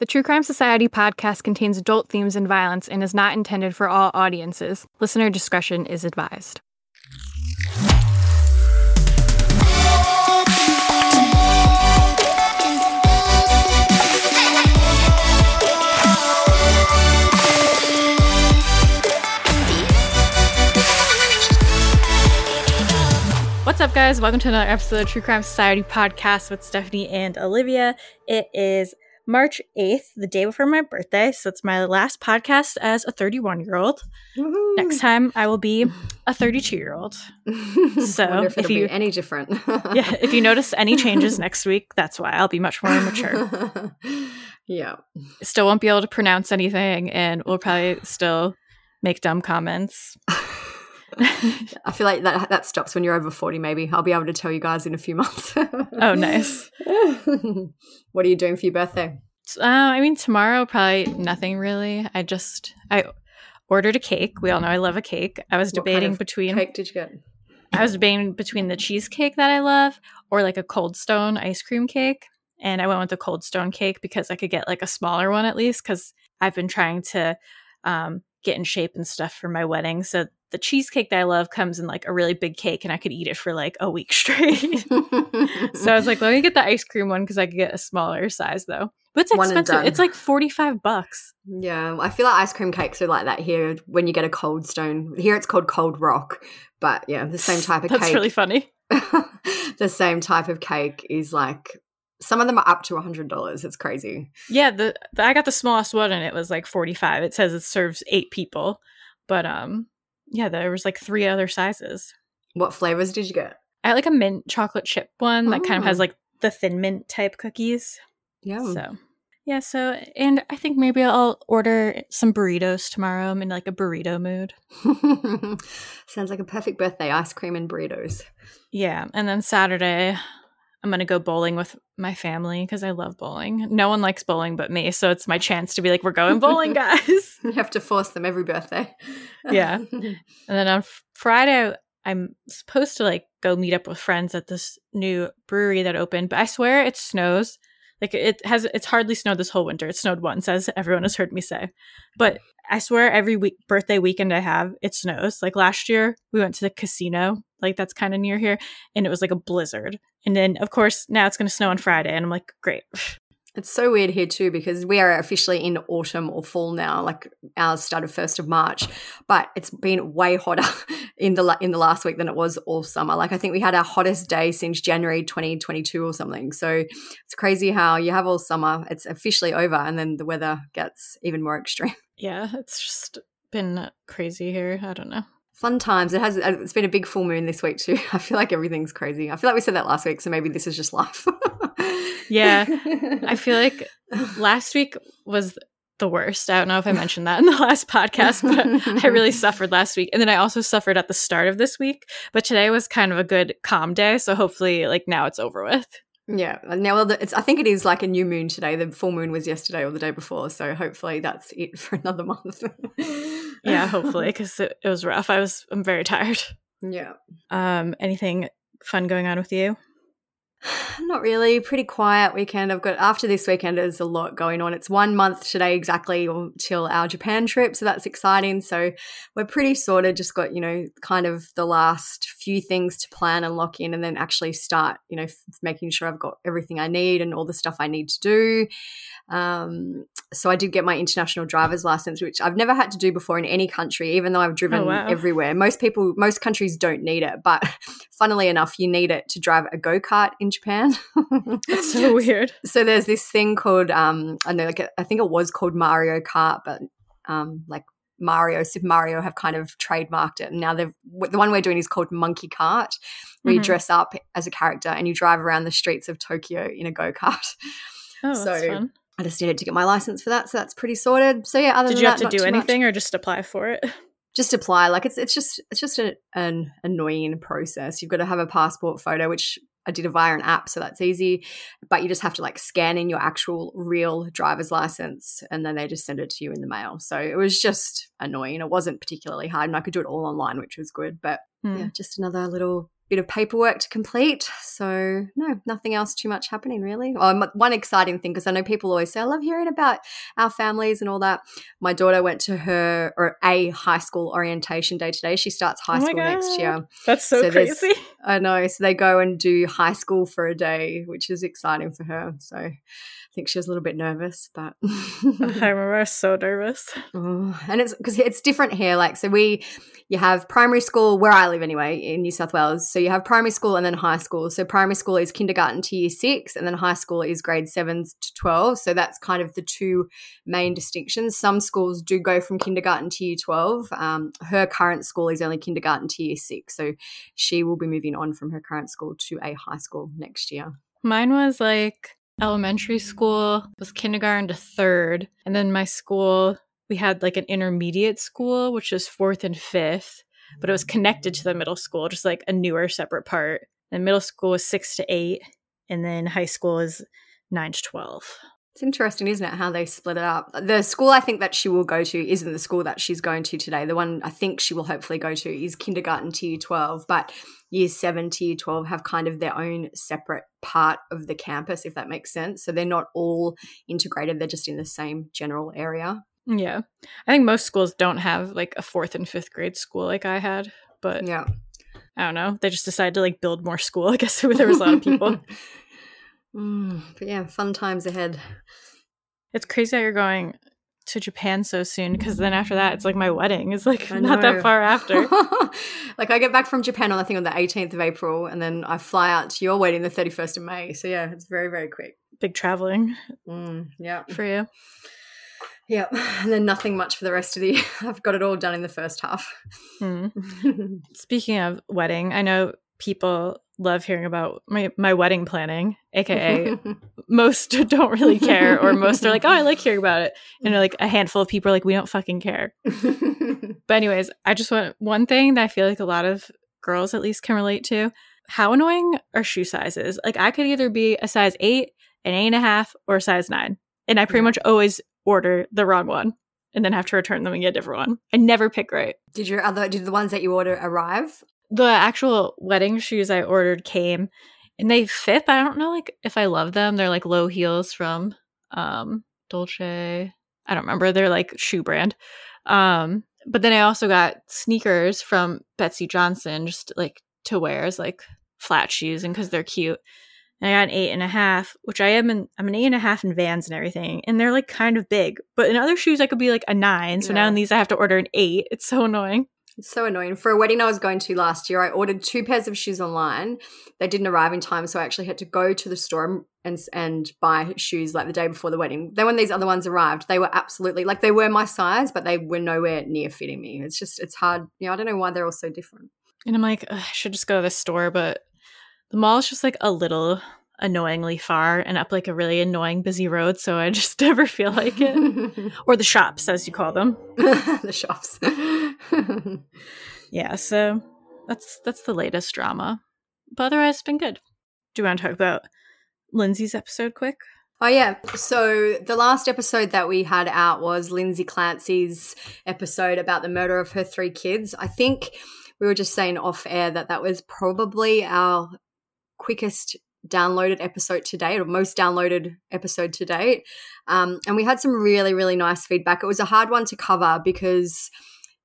The True Crime Society podcast contains adult themes and violence and is not intended for all audiences. Listener discretion is advised. What's up, guys? Welcome to another episode of True Crime Society podcast with Stephanie and Olivia. It is March 8th, the day before my birthday. So it's my last podcast as a 31 year old. Next time I will be a 32 year old. So if, if you any different, yeah, if you notice any changes next week, that's why I'll be much more mature. yeah, Still won't be able to pronounce anything and we'll probably still make dumb comments. I feel like that that stops when you're over forty. Maybe I'll be able to tell you guys in a few months. Oh, nice. what are you doing for your birthday? Uh, I mean, tomorrow probably nothing really. I just I ordered a cake. We all know I love a cake. I was What kind debating of between Cake did you get? I was debating between the cheesecake that I love or like a cold stone ice cream cake. And I went with the cold stone cake because I could get like a smaller one at least because I've been trying to um, get in shape and stuff for my wedding. So the cheesecake that I love comes in like a really big cake and I could eat it for like a week straight. so I was like, let me get the ice cream one because I could get a smaller size though. But it's expensive. It's like 45 bucks. yeah, I feel like ice cream cakes are like that here. When you get a cold stone, here it's called cold rock. But yeah, the same type of That's cake. That's really funny. the same type of cake is like some of them are up to a hundred dollars. It's crazy. Yeah, the, the I got the smallest one and it was like 45. It says it serves 8 people. But um yeah, there was like three other sizes. What flavors did you get? I had like a mint chocolate chip one that kind of has Oh. like the thin mint type cookies. Yeah. So yeah, so and I think maybe I'll order some burritos tomorrow. I'm in like a burrito mood. Sounds like a perfect birthday ice cream and burritos. Yeah, and then Saturday I'm gonna go bowling with my family because I love bowling. No one likes bowling but me, so it's my chance to be like, we're going bowling, guys. You have to force them every birthday. Yeah. And then on Friday, I'm supposed to like go meet up with friends at this new brewery that opened, but I swear it snows. Like it has, it's hardly snowed this whole winter. It snowed once, as everyone has heard me say. But I swear every week, birthday weekend I have, it snows. Like last year, we went to the casino, like that's kind of near here, and it was like a blizzard. And then, of course, now it's going to snow on Friday, and I'm like, great. It's so weird here too because we are officially in autumn or fall now. Like ours started first of March, but it's been way hotter in the in the last week than it was all summer. Like I think we had our hottest day since January 2022 or something. So it's crazy how you have all summer, it's officially over, and then the weather gets even more extreme. Yeah, it's just been crazy here. I don't know. Fun times. It has. Uh, it's been a big full moon this week too. I feel like everything's crazy. I feel like we said that last week, so maybe this is just life. Yeah. I feel like last week was the worst. I don't know if I mentioned that in the last podcast, but I really suffered last week. And then I also suffered at the start of this week. But today was kind of a good calm day. So hopefully, like now it's over with. Yeah. Now, well, it's, I think it is like a new moon today. The full moon was yesterday or the day before. So hopefully that's it for another month. Yeah, hopefully, because it, it was rough. I was, I'm very tired. yeah. Um, anything fun going on with you? Not really. Pretty quiet weekend. I've got after this weekend, there's a lot going on. It's one month today exactly until our Japan trip, so that's exciting. So we're pretty sorted. Just got you know kind of the last few things to plan and lock in, and then actually start you know f- making sure I've got everything I need and all the stuff I need to do. Um, so I did get my international driver's license, which I've never had to do before in any country, even though I've driven Oh, wow. everywhere. Most people, most countries don't need it, but funnily enough, you need it to drive a go kart in Japan. It's so weird. so there's this thing called um, I know, like I think it was called Mario Kart, but um, like Mario, Super Mario have kind of trademarked it, and now they've the one we're doing is called Monkey Kart, where you Mhm. dress up as a character and you drive around the streets of Tokyo in a go kart. Oh, that's So, fun. I just needed to get my license for that, so that's pretty sorted. So yeah, other than that. Did you have that, to do too much. anything or just apply for it? Just apply. Like it's it's just it's just a, an annoying process. You've got to have a passport photo, which I did it via an app, so that's easy. But you just have to like scan in your actual real driver's license, and then they just send it to you in the mail. So it was just annoying. It wasn't particularly hard, and I could do it all online, which was good. But Hmm. yeah, just another little bit of paperwork to complete. So, no, nothing else too much happening really. Oh, one exciting thing, because I know people always say, I love hearing about our families and all that. My daughter went to her or a high school orientation day today. She starts high oh school next year. That's so, so crazy. I know. So they go and do high school for a day, which is exciting for her. So, think she was a little bit nervous, but I remember so nervous. Oh, and it's because it's different here. Like, so we, you have primary school where I live anyway in New South Wales. So you have primary school and then high school. So primary school is kindergarten to year six, and then high school is grade seven to 12. So that's kind of the two main distinctions. Some schools do go from kindergarten to year 12. Um, her current school is only kindergarten to year six. So she will be moving on from her current school to a high school next year. Mine was like elementary school was kindergarten to third. And then my school, we had like an intermediate school, which was fourth and fifth, but it was connected to the middle school, just like a newer separate part. And middle school was six to eight. And then high school is nine to 12. It's interesting, isn't it, how they split it up? The school I think that she will go to isn't the school that she's going to today. The one I think she will hopefully go to is kindergarten to year 12. But year seven to year 12 have kind of their own separate part of the campus, if that makes sense. So they're not all integrated, they're just in the same general area. Yeah. I think most schools don't have like a fourth and fifth grade school like I had, but yeah. I don't know. They just decided to like build more school. I guess there was a lot of people. mm, but yeah, fun times ahead. It's crazy that you're going to Japan so soon because then after that it's like my wedding is like not that far after. like I get back from Japan on I think on the 18th of April and then I fly out to your wedding the 31st of May. So yeah, it's very very quick. Big traveling. Mm, yeah. For you. Yeah, and then nothing much for the rest of the year. I've got it all done in the first half. Mm. Speaking of wedding, I know people love hearing about my, my wedding planning, aka most don't really care, or most are like, oh, I like hearing about it. And like a handful of people are like, we don't fucking care. but, anyways, I just want one thing that I feel like a lot of girls at least can relate to. How annoying are shoe sizes? Like, I could either be a size eight, an eight and a half, or a size nine. And I pretty much always order the wrong one and then have to return them and get a different one. I never pick right. Did your other did the ones that you order arrive? The actual wedding shoes I ordered came and they fit, but I don't know like if I love them. They're like low heels from um Dolce. I don't remember. They're like shoe brand. Um but then I also got sneakers from Betsey Johnson just like to wear as like flat shoes and because they're cute. And I got an eight and a half, which I am in I'm an eight and a half in vans and everything. And they're like kind of big. But in other shoes I could be like a nine. So yeah. now in these I have to order an eight. It's so annoying. It's so annoying. For a wedding I was going to last year, I ordered two pairs of shoes online. They didn't arrive in time, so I actually had to go to the store and and buy shoes like the day before the wedding. Then when these other ones arrived, they were absolutely like they were my size, but they were nowhere near fitting me. It's just it's hard. You know, I don't know why they're all so different. And I'm like, I should just go to the store, but the mall is just like a little annoyingly far and up like a really annoying busy road so i just never feel like it. Or the shops as you call them. The shops. Yeah so that's that's the latest drama. But otherwise it's been good. Do you want to talk about lindsay's episode quick? Oh, yeah. So the last episode that we had out was Lindsay Clancy's episode about the murder of her three kids. I think we were just saying off air that that was probably our quickest downloaded episode to date or most downloaded episode to date. Um, and we had some really, really nice feedback. It was a hard one to cover because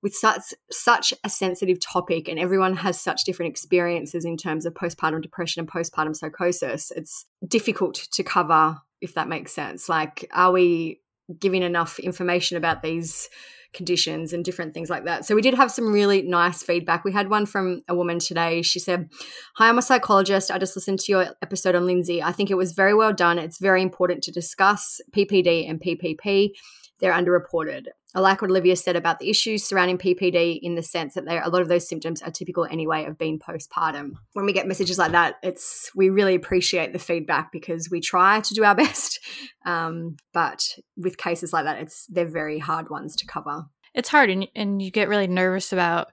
with such such a sensitive topic and everyone has such different experiences in terms of postpartum depression and postpartum psychosis, it's difficult to cover if that makes sense. Like, are we giving enough information about these conditions and different things like that. So we did have some really nice feedback. We had one from a woman today. She said, Hi, I'm a psychologist. I just listened to your episode on Lindsay. I think it was very well done. It's very important to discuss PPD and PPP. They're underreported. I like what Olivia said about the issues surrounding PPD in the sense that a lot of those symptoms are typical anyway of being postpartum. When we get messages like that, it's we really appreciate the feedback because we try to do our best, um, but with cases like that, it's they're very hard ones to cover. It's hard, and and you get really nervous about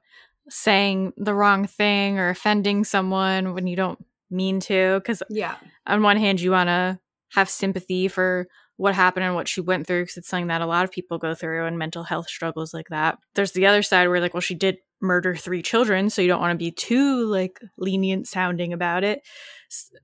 saying the wrong thing or offending someone when you don't mean to. Because yeah, on one hand, you want to have sympathy for what happened and what she went through because it's something that a lot of people go through and mental health struggles like that. There's the other side where like, well, she did murder three children, so you don't want to be too like lenient sounding about it.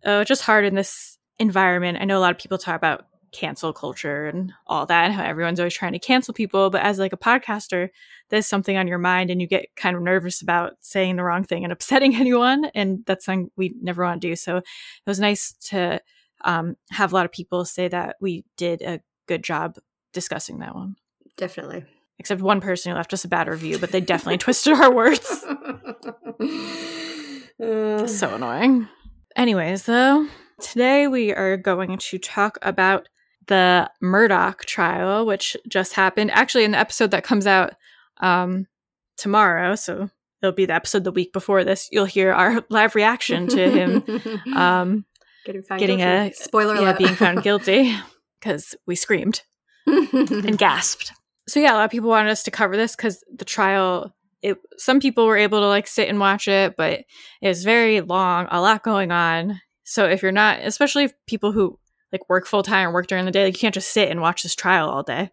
Uh, just hard in this environment. I know a lot of people talk about cancel culture and all that, and how everyone's always trying to cancel people. But as like a podcaster, there's something on your mind, and you get kind of nervous about saying the wrong thing and upsetting anyone, and that's something we never want to do. So it was nice to um, have a lot of people say that we did a good job discussing that one. Definitely. Except one person who left us a bad review, but they definitely twisted our words. so annoying. Anyways, though, today we are going to talk about the Murdaugh trial, which just happened. Actually, in the episode that comes out um, tomorrow, so it'll be the episode the week before this, you'll hear our live reaction to him um, getting, found getting guilty. a spoiler yeah, alert. being found guilty because we screamed and gasped. So yeah, a lot of people wanted us to cover this because the trial. It some people were able to like sit and watch it, but it was very long, a lot going on. So if you're not, especially if people who like work full time or work during the day, like you can't just sit and watch this trial all day.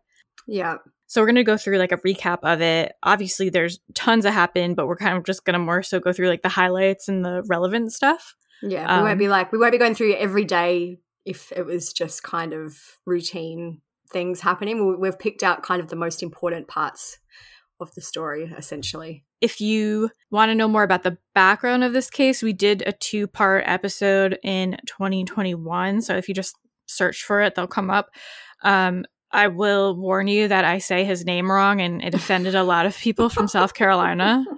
yeah. So we're going to go through like a recap of it. Obviously, there's tons that happened, but we're kind of just going to more so go through like the highlights and the relevant stuff. Yeah. We Um, won't be like, we won't be going through every day if it was just kind of routine things happening. We- We've picked out kind of the most important parts of the story, essentially. If you want to know more about the background of this case, we did a two part episode in 2021. So if you just search for it, they'll come up. Um, I will warn you that I say his name wrong and it offended a lot of people from South Carolina.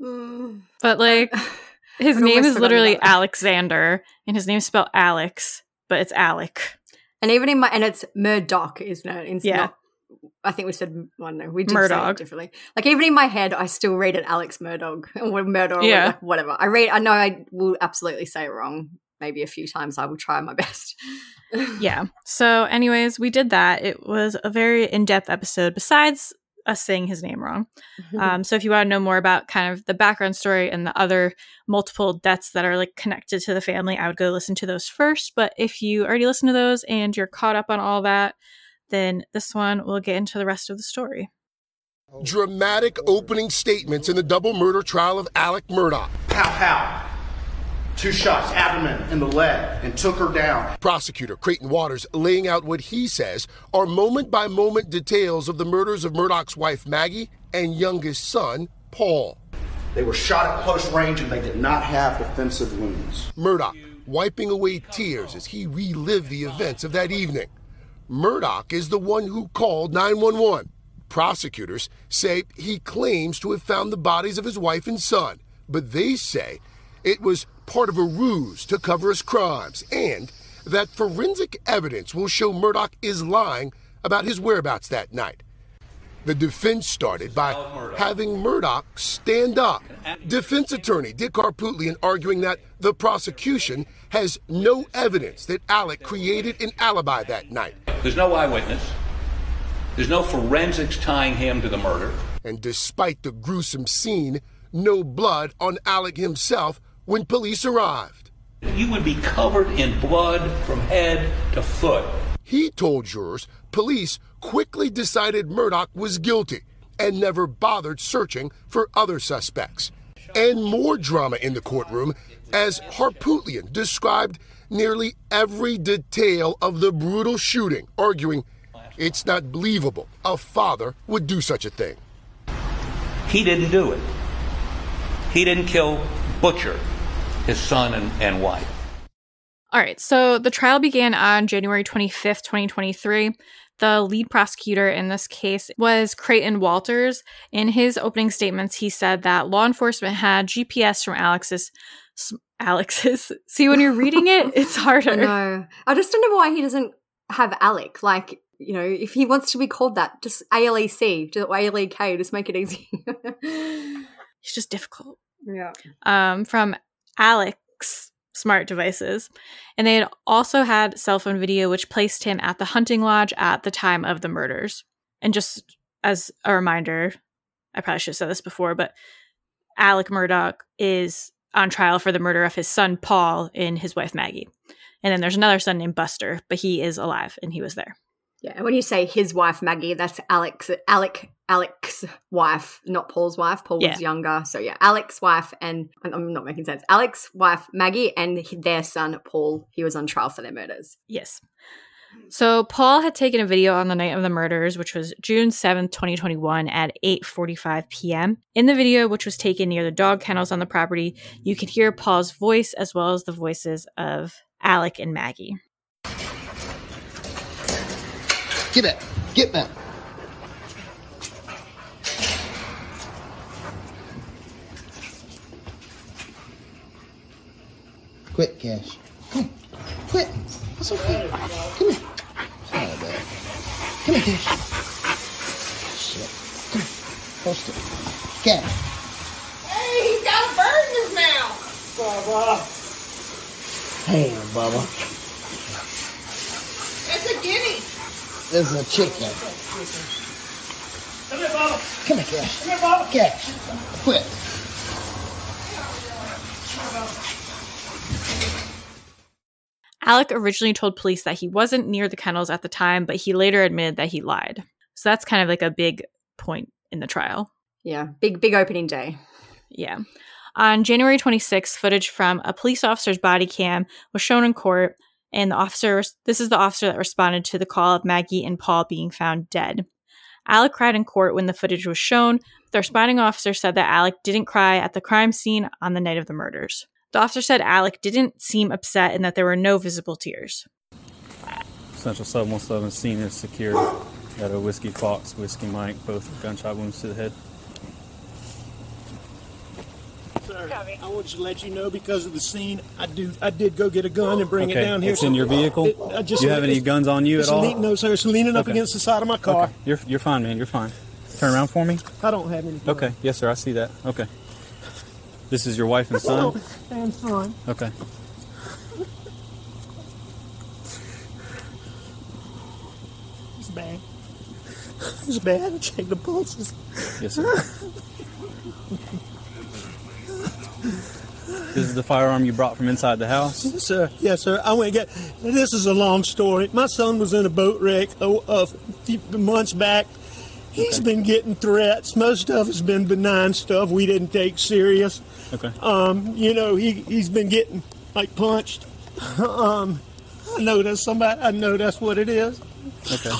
Mm. But like, his name is literally. Alexander and his name is spelled Alex, but it's Alec. And even in my, and it's Murdoch, isn't it? It's Yeah. not- I think we said, don't know, we did say it differently. Like even in my head, I still read it Alex Murdoch or Murdoch, Yeah. like whatever. I read, I know I will absolutely say it wrong. Maybe a few times I will try my best. yeah. So, anyways, we did that. It was a very in depth episode, besides us saying his name wrong. Um, so, if you want to know more about kind of the background story and the other multiple deaths that are like connected to the family, I would go listen to those first. But if you already listened to those and you're caught up on all that, then this one will get into the rest of the story. Dramatic opening statements in the double murder trial of Alec Murdaugh. Pow pow. Two shots, abdomen and the leg, and took her down. Prosecutor Creighton Waters laying out what he says are moment by moment details of the murders of Murdaugh's wife Maggie and youngest son Paul. They were shot at close range and they did not have defensive wounds. Murdaugh wiping away tears as he relived the events of that evening. Murdaugh is the one who called 911. Prosecutors say he claims to have found the bodies of his wife and son, but they say it was part of a ruse to cover his crimes and that forensic evidence will show Murdaugh is lying about his whereabouts that night. The defense started by having Murdaugh stand up. Defense attorney Dick Harpootlian arguing that the prosecution has no evidence that Alec created an alibi that night. There's no eyewitness. There's no forensics tying him to the murder. And despite the gruesome scene, no blood on Alec himself when police arrived. You would be covered in blood from head to foot. He told jurors police quickly decided Murdaugh was guilty and never bothered searching for other suspects. And more drama in the courtroom as Harpootlian described nearly every detail of the brutal shooting, arguing it's not believable a father would do such a thing. He didn't do it. He didn't kill Butcher, his son and, and wife. All right, so the trial began on January 25th, 2023. The lead prosecutor in this case was Creighton Waters. In his opening statements, he said that law enforcement had GPS from Alex's. Alex's. See, when you're reading it, it's harder. No, I just don't know why he doesn't have Alec. Like, you know, if he wants to be called that, just ALEC, just ALEK, just make it easy. It's just difficult. yeah. um, from Alex Smart Devices. And they had also had cell phone video, which placed him at the hunting lodge at the time of the murders. And just as a reminder, I probably should have said this before, but Alec Murdaugh is on trial for the murder of his son Paul and his wife Maggie. And then there's another son named Buster, but he is alive and he was there. Yeah, when you say his wife Maggie, that's Alex, Alec Alec's wife, not Paul's wife. Paul Yeah. was younger. So yeah, Alec's wife and I'm not making sense. Alec's wife, Maggie, and their son, Paul. He was on trial for their murders. Yes. So Paul had taken a video on the night of the murders, which was June 7th, 2021 at 8:45 p.m. In the video, which was taken near the dog kennels on the property, you could hear Paul's voice as well as the voices of Alec and Maggie. Get back. Get back. Quit, Cash. Come. Quit. It's okay. Come here. It's not bad. Come here, Cash. Shit. Come here. Post it. Cash. Hey, he's got a bird in his mouth. Bubba. Hey, Bubba. It's a guinea. This is a chicken. Come here, Bubba. Come here, Cash. Come here, Bubba. Cash. Quit. Alec originally told police that he wasn't near the kennels at the time, but he later admitted that he lied. So that's kind of like a big point in the trial. Yeah, big big opening day. Yeah. On January 26th, footage from a police officer's body cam was shown in court, and the officer, this is the officer that responded to the call of Maggie and Paul being found dead. Alec cried in court when the footage was shown. The responding officer said that Alec didn't cry at the crime scene on the night of the murders. The officer said Alec didn't seem upset and that there were no visible tears. Central Sub 117 scene is secured. Got a Whiskey Fox, Whiskey Mike, both gunshot wounds to the head. Sir, I wanted to let you know because of the scene, I do. I did go get a gun and bring okay, it down here. it's in your uh, vehicle. It- I just- you have any guns on you at all? lean- no, sir. It's leaning up Okay. against the side of my car. Okay. You're you're fine, man. You're fine. Turn around for me. I don't have any. Okay. Yes, sir. I see that. Okay. This is your wife and son. Oh, and son. Okay. It's bad. It's bad. Check the pulses. Yes, sir. this is the firearm you brought from inside the house. Yes, sir. Yes, sir. I went and get. This is a long story. My son was in a boat wreck a, a few months back. He's been getting threats. Most of it's been benign stuff we didn't take serious. Okay. Um, you know, he he's been getting like punched. um, I know that's somebody. I know that's what it is. Okay.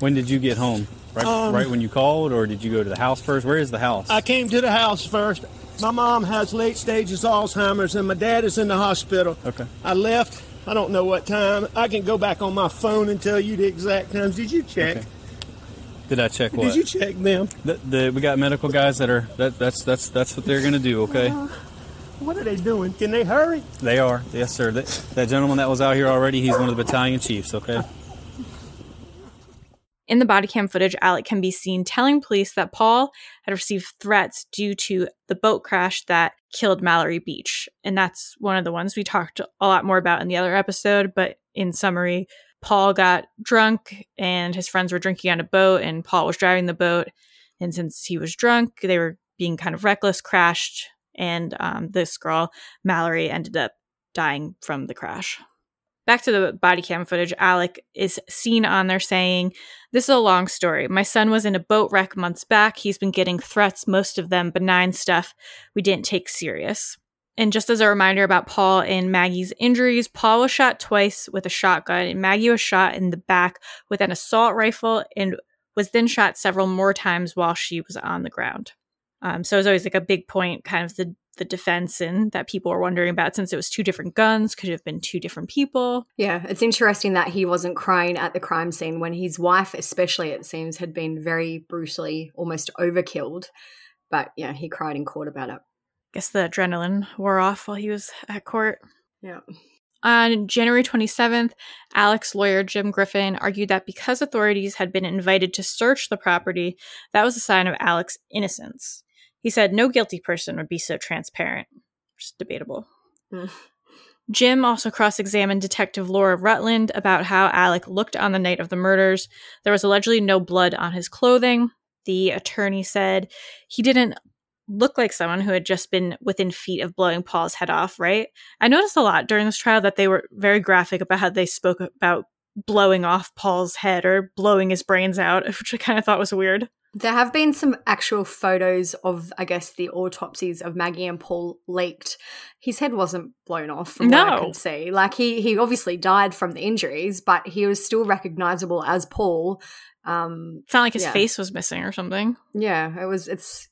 When did you get home? Right, Um, right when you called, or did you go to the house first? Where is the house? I came to the house first. My mom has late stages Alzheimer's, and my dad is in the hospital. Okay. I left. I don't know what time. I can go back on my phone and tell you the exact times. Did you check? Okay. Did I check what? Did you check them? The, the, we got medical guys that are that, that's that's that's what they're gonna do. Okay, uh-huh. What are they doing? Can they hurry? they are. Yes, sir. That, that gentleman that was out here already, he's one of the battalion chiefs. Okay. In the body cam footage, Alec can be seen telling police that Paul had received threats due to the boat crash that killed Mallory Beach. And that's one of the ones we talked a lot more about in the other episode. But in summary, Paul got drunk and his friends were drinking on a boat, and Paul was driving the boat. And since he was drunk, they were being kind of reckless, crashed. And um, this girl, Mallory, ended up dying from the crash. Back to the body cam footage, Alec is seen on there saying, This is a long story. My son was in a boat wreck months back. He's been getting threats, most of them benign stuff we didn't take serious. And just as a reminder about Paul and Maggie's injuries, Paul was shot twice with a shotgun, and Maggie was shot in the back with an assault rifle and was then shot several more times while she was on the ground. Um, so it was always like a big point, kind of the the defense and that people were wondering about since it was two different guns, could have been two different people? Yeah, it's interesting that he wasn't crying at the crime scene when his wife, especially it seems, had been very brutally, almost overkilled. But yeah, he cried in court about it. Guess the adrenaline wore off while he was at court. Yeah. On January 27th, Alec's lawyer Jim Griffin argued that because authorities had been invited to search the property, that was a sign of Alec's innocence. He said no guilty person would be so transparent. Just debatable. Mm. Jim also cross examined Detective Laura Rutland about how Alec looked on the night of the murders. There was allegedly no blood on his clothing. The attorney said he didn't look like someone who had just been within feet of blowing Paul's head off, right? I noticed a lot during this trial that they were very graphic about how they spoke about blowing off Paul's head or blowing his brains out, which I kind of thought was weird. There have been some actual photos of, I guess, the autopsies of Maggie and Paul leaked. His head wasn't blown off from what I No. could see. Like he he obviously died from the injuries, but he was still recognizable as Paul. Um, It's not like his Yeah. face was missing or something. yeah, it was. It's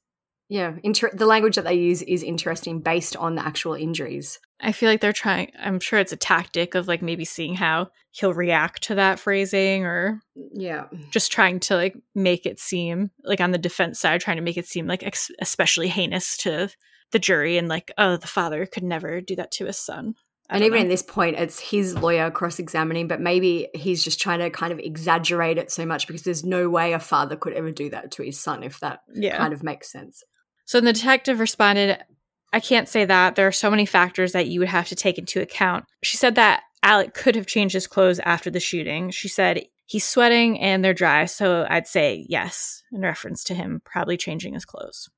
yeah. Inter- the language that they use is interesting based on the actual injuries. I feel like they're trying, I'm sure it's a tactic of like maybe seeing how he'll react to that phrasing or Yeah. just trying to like make it seem like on the defense side, trying to make it seem like ex- especially heinous to the jury and like, oh, the father could never do that to his son. I And even know. in this point, it's his lawyer cross examining, but maybe he's just trying to kind of exaggerate it so much because there's no way a father could ever do that to his son, if that Yeah. kind of makes sense. So the detective responded, I can't say that. There are so many factors that you would have to take into account. She said that Alec could have changed his clothes after the shooting. She said he's sweating and they're dry, so I'd say yes, in reference to him probably changing his clothes.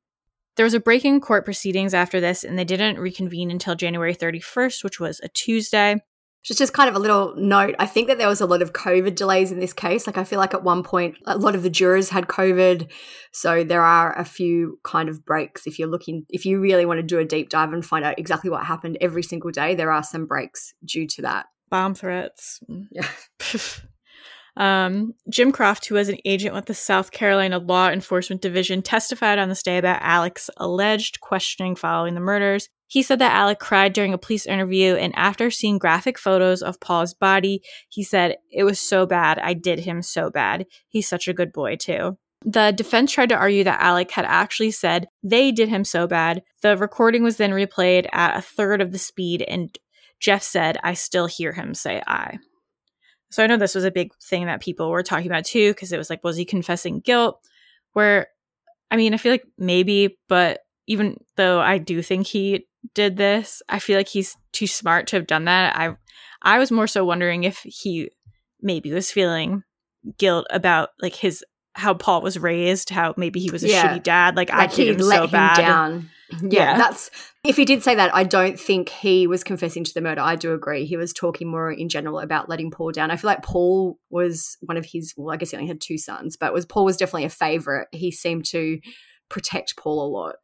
There was a break in court proceedings after this, and they didn't reconvene until January 31st, which was a Tuesday. Just, just kind of a little note. I think that there was a lot of COVID delays in this case. Like, I feel like at one point, a lot of the jurors had COVID. So there are a few kind of breaks. If you're looking, if you really want to do a deep dive and find out exactly what happened every single day, there are some breaks due to that. Bomb threats. Yeah. Um, Jim Croft, who was an agent with the South Carolina Law Enforcement Division, testified on this day about Alec's alleged questioning following the murders. He said that Alec cried during a police interview, and after seeing graphic photos of Paul's body, he said, It was so bad. I did him so bad. He's such a good boy, too. The defense tried to argue that Alec had actually said they did him so bad. The recording was then replayed at a third of the speed, and Jeff said, I still hear him say I. So I know this was a big thing that people were talking about too, because it was like, was he confessing guilt? Where, I mean, I feel like maybe, but even though I do think he did this, I feel like he's too smart to have done that. I, I was more so wondering if he maybe was feeling guilt about like his how Paul was raised, how maybe he was a Yeah. shitty dad. Like, I did him let so him bad. down. Yeah, Yeah. that's if he did say that, I don't think he was confessing to the murder. I do agree. He was talking more in general about letting Paul down. I feel like Paul was one of his well, I guess he only had two sons, but was Paul was definitely a favorite. He seemed to protect Paul a lot.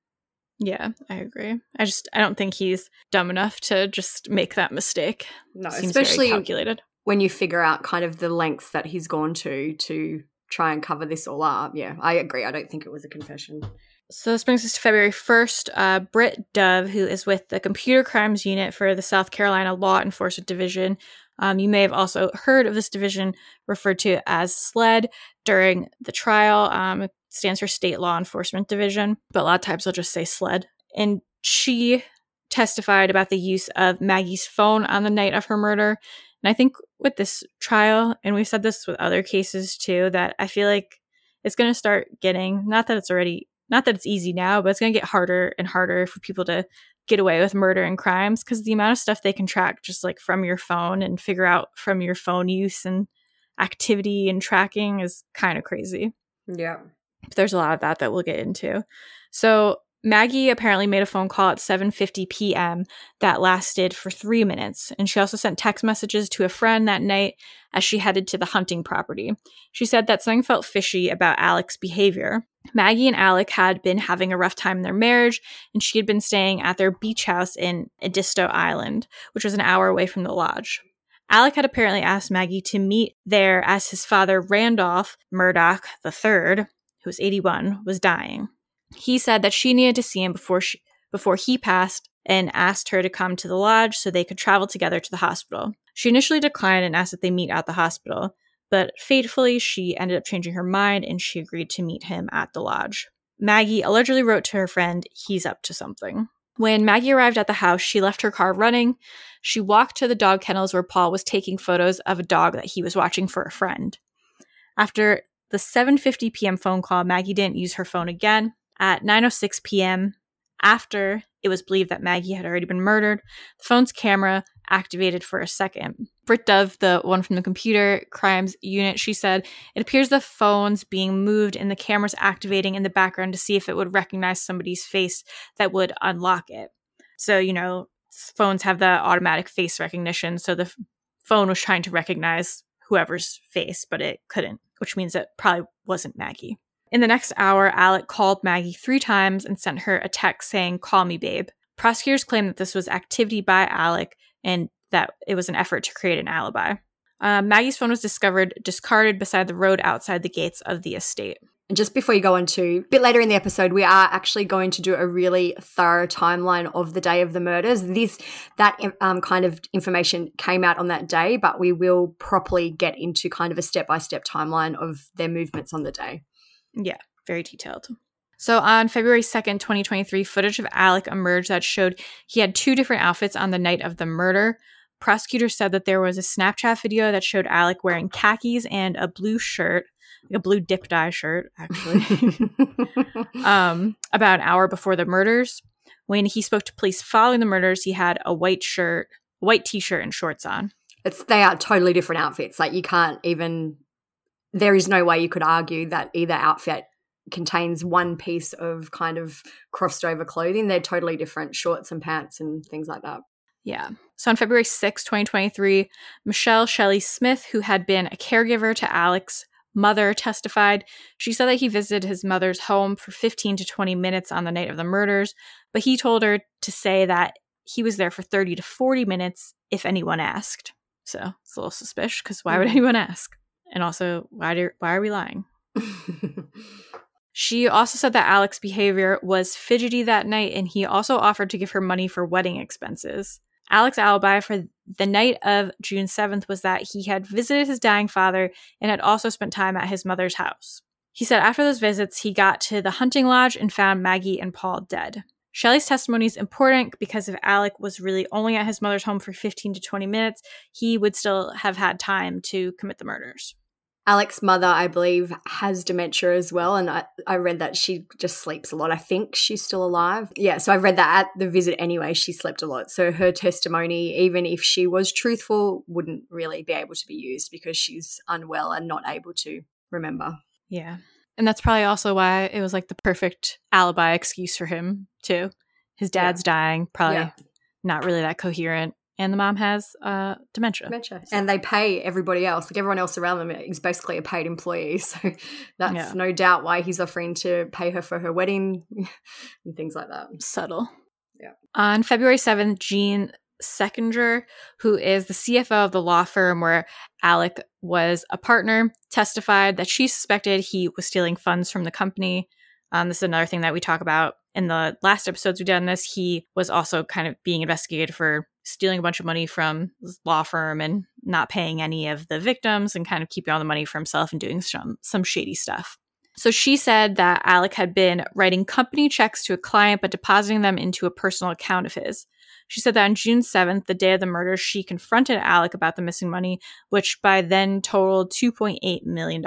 Yeah, I agree. I just I don't think he's dumb enough to just make that mistake. No, Seems especially calculated. when you figure out kind of the lengths that he's gone to to try and cover this all up. Yeah, I agree. I don't think it was a confession. So this brings us to February 1st. Uh, Britt Dove, who is with the Computer Crimes Unit for the South Carolina Law Enforcement Division. Um, you may have also heard of this division referred to as SLED during the trial. Um, stands for State Law Enforcement Division, but a lot of times they'll just say SLED. And she testified about the use of Maggie's phone on the night of her murder. And I think with this trial, and we've said this with other cases too, that I feel like it's going to start getting, not that it's already not that it's easy now, but it's going to get harder and harder for people to get away with murder and crimes because the amount of stuff they can track just like from your phone and figure out from your phone use and activity and tracking is kind of crazy. Yeah. There's a lot of that that we'll get into. So Maggie apparently made a phone call at 7:50 p.m. that lasted for 3 minutes and she also sent text messages to a friend that night as she headed to the hunting property. She said that something felt fishy about Alec's behavior. Maggie and Alec had been having a rough time in their marriage and she had been staying at their beach house in Edisto Island, which was an hour away from the lodge. Alec had apparently asked Maggie to meet there as his father, Randolph Murdaugh III, who was 81, was dying. He said that she needed to see him before she, before he passed and asked her to come to the lodge so they could travel together to the hospital. She initially declined and asked that they meet at the hospital, but fatefully she ended up changing her mind and she agreed to meet him at the lodge. Maggie allegedly wrote to her friend, He's up to something. When Maggie arrived at the house, she left her car running. She walked to the dog kennels where Paul was taking photos of a dog that he was watching for a friend. After the 7:50 p.m. phone call, Maggie didn't use her phone again. At 9:06 p.m., after it was believed that Maggie had already been murdered, the phone's camera activated for a second. Britt Dove, the one from the computer crimes unit, she said, It appears the phone's being moved and the camera's activating in the background to see if it would recognize somebody's face that would unlock it. So, you know, phones have the automatic face recognition. So the phone was trying to recognize whoever's face, but it couldn't, which means it probably wasn't Maggie. In the next hour, Alec called Maggie three times and sent her a text saying, Call me, babe. Prosecutors claim that this was activity by Alec and that it was an effort to create an alibi. Uh, Maggie's phone was discovered discarded beside the road outside the gates of the estate. And just before you go on to a bit later in the episode, we are actually going to do a really thorough timeline of the day of the murders. This that um, kind of information came out on that day, but we will properly get into kind of a step by step timeline of their movements on the day. Yeah, very detailed. So on February 2nd, 2023, footage of Alec emerged that showed he had two different outfits on the night of the murder. Prosecutors said that there was a Snapchat video that showed Alec wearing khakis and a blue shirt a blue dip dye shirt, actually, um, about an hour before the murders. When he spoke to police following the murders, he had a white shirt, white t-shirt, and shorts on. It's they are totally different outfits. Like you can't even. There is no way you could argue that either outfit contains one piece of kind of crossed over clothing. They're totally different shorts and pants and things like that. Yeah. So on February 6, 2023, Michelle Shelley Smith, who had been a caregiver to Alex, mother testified. She said that he visited his mother's home for 15 to 20 minutes on the night of the murders, but he told her to say that he was there for 30 to 40 minutes if anyone asked. So it's a little suspicious because why would mm-hmm. anyone ask? And also, why, do, why are we lying? she also said that Alex's behavior was fidgety that night, and he also offered to give her money for wedding expenses. Alex's alibi for the night of June 7th was that he had visited his dying father and had also spent time at his mother's house. He said after those visits, he got to the hunting lodge and found Maggie and Paul dead. Shelley's testimony is important because if Alec was really only at his mother's home for 15 to 20 minutes, he would still have had time to commit the murders. Alex's mother, I believe, has dementia as well. And I, I read that she just sleeps a lot. I think she's still alive. Yeah, so I read that at the visit anyway, she slept a lot. So her testimony, even if she was truthful, wouldn't really be able to be used because she's unwell and not able to remember. Yeah. And that's probably also why it was like the perfect alibi excuse for him, too. His dad's yeah. dying, probably yeah. not really that coherent and the mom has uh, dementia. Dementia. And they pay everybody else. Like everyone else around them is basically a paid employee. So that's yeah. no doubt why he's offering to pay her for her wedding and things like that. Subtle. Yeah. On February 7th, Jean Seckinger, who is the CFO of the law firm where Alec was a partner, testified that she suspected he was stealing funds from the company. Um, this is another thing that we talk about in the last episodes we've done this. He was also kind of being investigated for stealing a bunch of money from his law firm and not paying any of the victims and kind of keeping all the money for himself and doing some some shady stuff. So she said that Alec had been writing company checks to a client but depositing them into a personal account of his. She said that on June 7th, the day of the murder, she confronted Alec about the missing money, which by then totaled $2.8 million.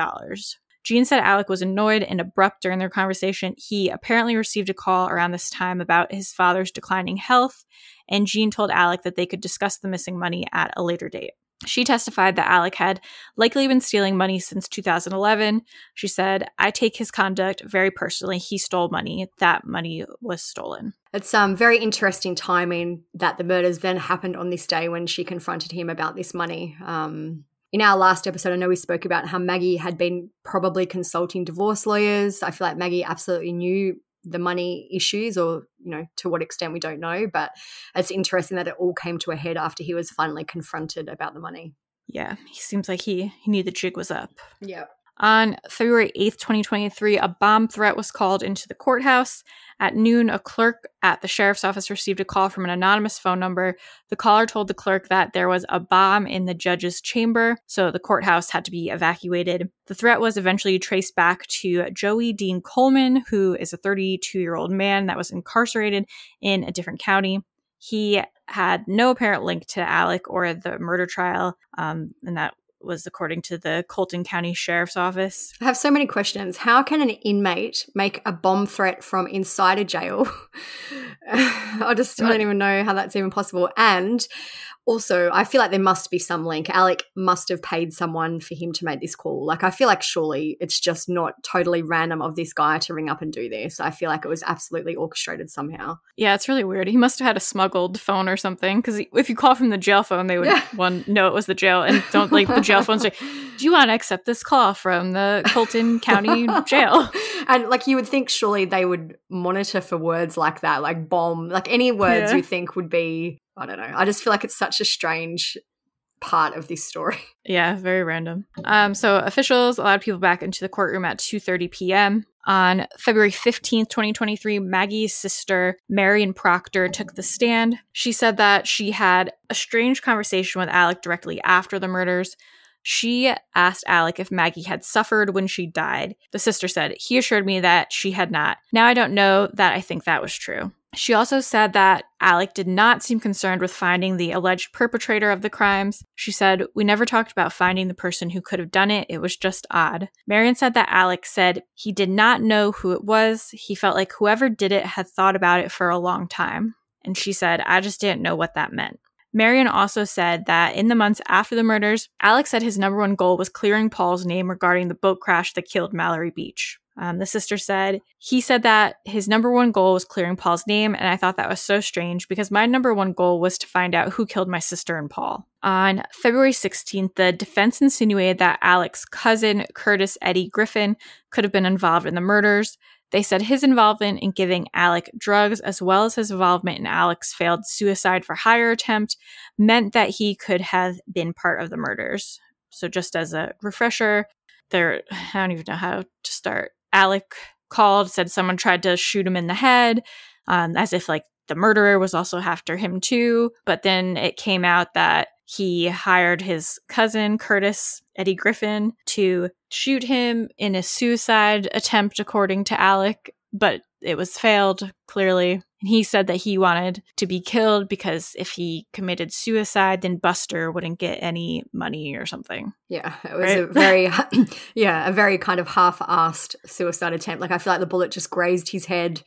Jean said Alec was annoyed and abrupt during their conversation. He apparently received a call around this time about his father's declining health, and Jean told Alec that they could discuss the missing money at a later date. She testified that Alec had likely been stealing money since 2011. She said, I take his conduct very personally. He stole money. That money was stolen. It's um, very interesting timing that the murders then happened on this day when she confronted him about this money. Um, in our last episode, I know we spoke about how Maggie had been probably consulting divorce lawyers. I feel like Maggie absolutely knew the money issues, or, you know, to what extent we don't know. But it's interesting that it all came to a head after he was finally confronted about the money. Yeah, he seems like he, he knew the jig was up. Yeah. On February 8th, 2023, a bomb threat was called into the courthouse. At noon, a clerk at the sheriff's office received a call from an anonymous phone number. The caller told the clerk that there was a bomb in the judge's chamber, so the courthouse had to be evacuated. The threat was eventually traced back to Joey Dean Coleman, who is a 32 year old man that was incarcerated in a different county. He had no apparent link to Alec or the murder trial, um, and that was according to the Colleton County Sheriff's Office. I have so many questions. How can an inmate make a bomb threat from inside a jail? I just I don't even know how that's even possible. And Also, I feel like there must be some link. Alec must have paid someone for him to make this call. Like, I feel like surely it's just not totally random of this guy to ring up and do this. I feel like it was absolutely orchestrated somehow. Yeah, it's really weird. He must have had a smuggled phone or something because if you call from the jail phone, they would Yeah. one know it was the jail and don't like the jail phone say, "Do you want to accept this call from the Colleton County Jail?" And like you would think surely they would monitor for words like that, like bomb, like any words Yeah. you think would be, I don't know. I just feel like it's such a strange part of this story. Yeah, very random. Um, so officials allowed people back into the courtroom at 2:30 p.m. On February 15th, 2023, Maggie's sister, Marion Proctor, took the stand. She said that she had a strange conversation with Alec directly after the murders. She asked Alec if Maggie had suffered when she died. The sister said, He assured me that she had not. Now I don't know that I think that was true. She also said that Alec did not seem concerned with finding the alleged perpetrator of the crimes. She said, We never talked about finding the person who could have done it. It was just odd. Marian said that Alec said he did not know who it was. He felt like whoever did it had thought about it for a long time. And she said, I just didn't know what that meant. Marian also said that in the months after the murders, Alex said his number one goal was clearing Paul's name regarding the boat crash that killed Mallory Beach. Um, the sister said, he said that his number one goal was clearing Paul's name, and I thought that was so strange because my number one goal was to find out who killed my sister and Paul. On February 16th, the defense insinuated that Alex's cousin, Curtis Eddie Griffin, could have been involved in the murders. They said his involvement in giving Alec drugs, as well as his involvement in Alec's failed suicide for hire attempt, meant that he could have been part of the murders. So, just as a refresher, there, I don't even know how to start. Alec called, said someone tried to shoot him in the head, um, as if like the murderer was also after him too. But then it came out that he hired his cousin, Curtis Eddie Griffin, to shoot him in a suicide attempt, according to Alec, but it was failed, clearly. And he said that he wanted to be killed because if he committed suicide, then Buster wouldn't get any money or something. Yeah, it was Right? a very, yeah, a very kind of half-assed suicide attempt. Like I feel like the bullet just grazed his head.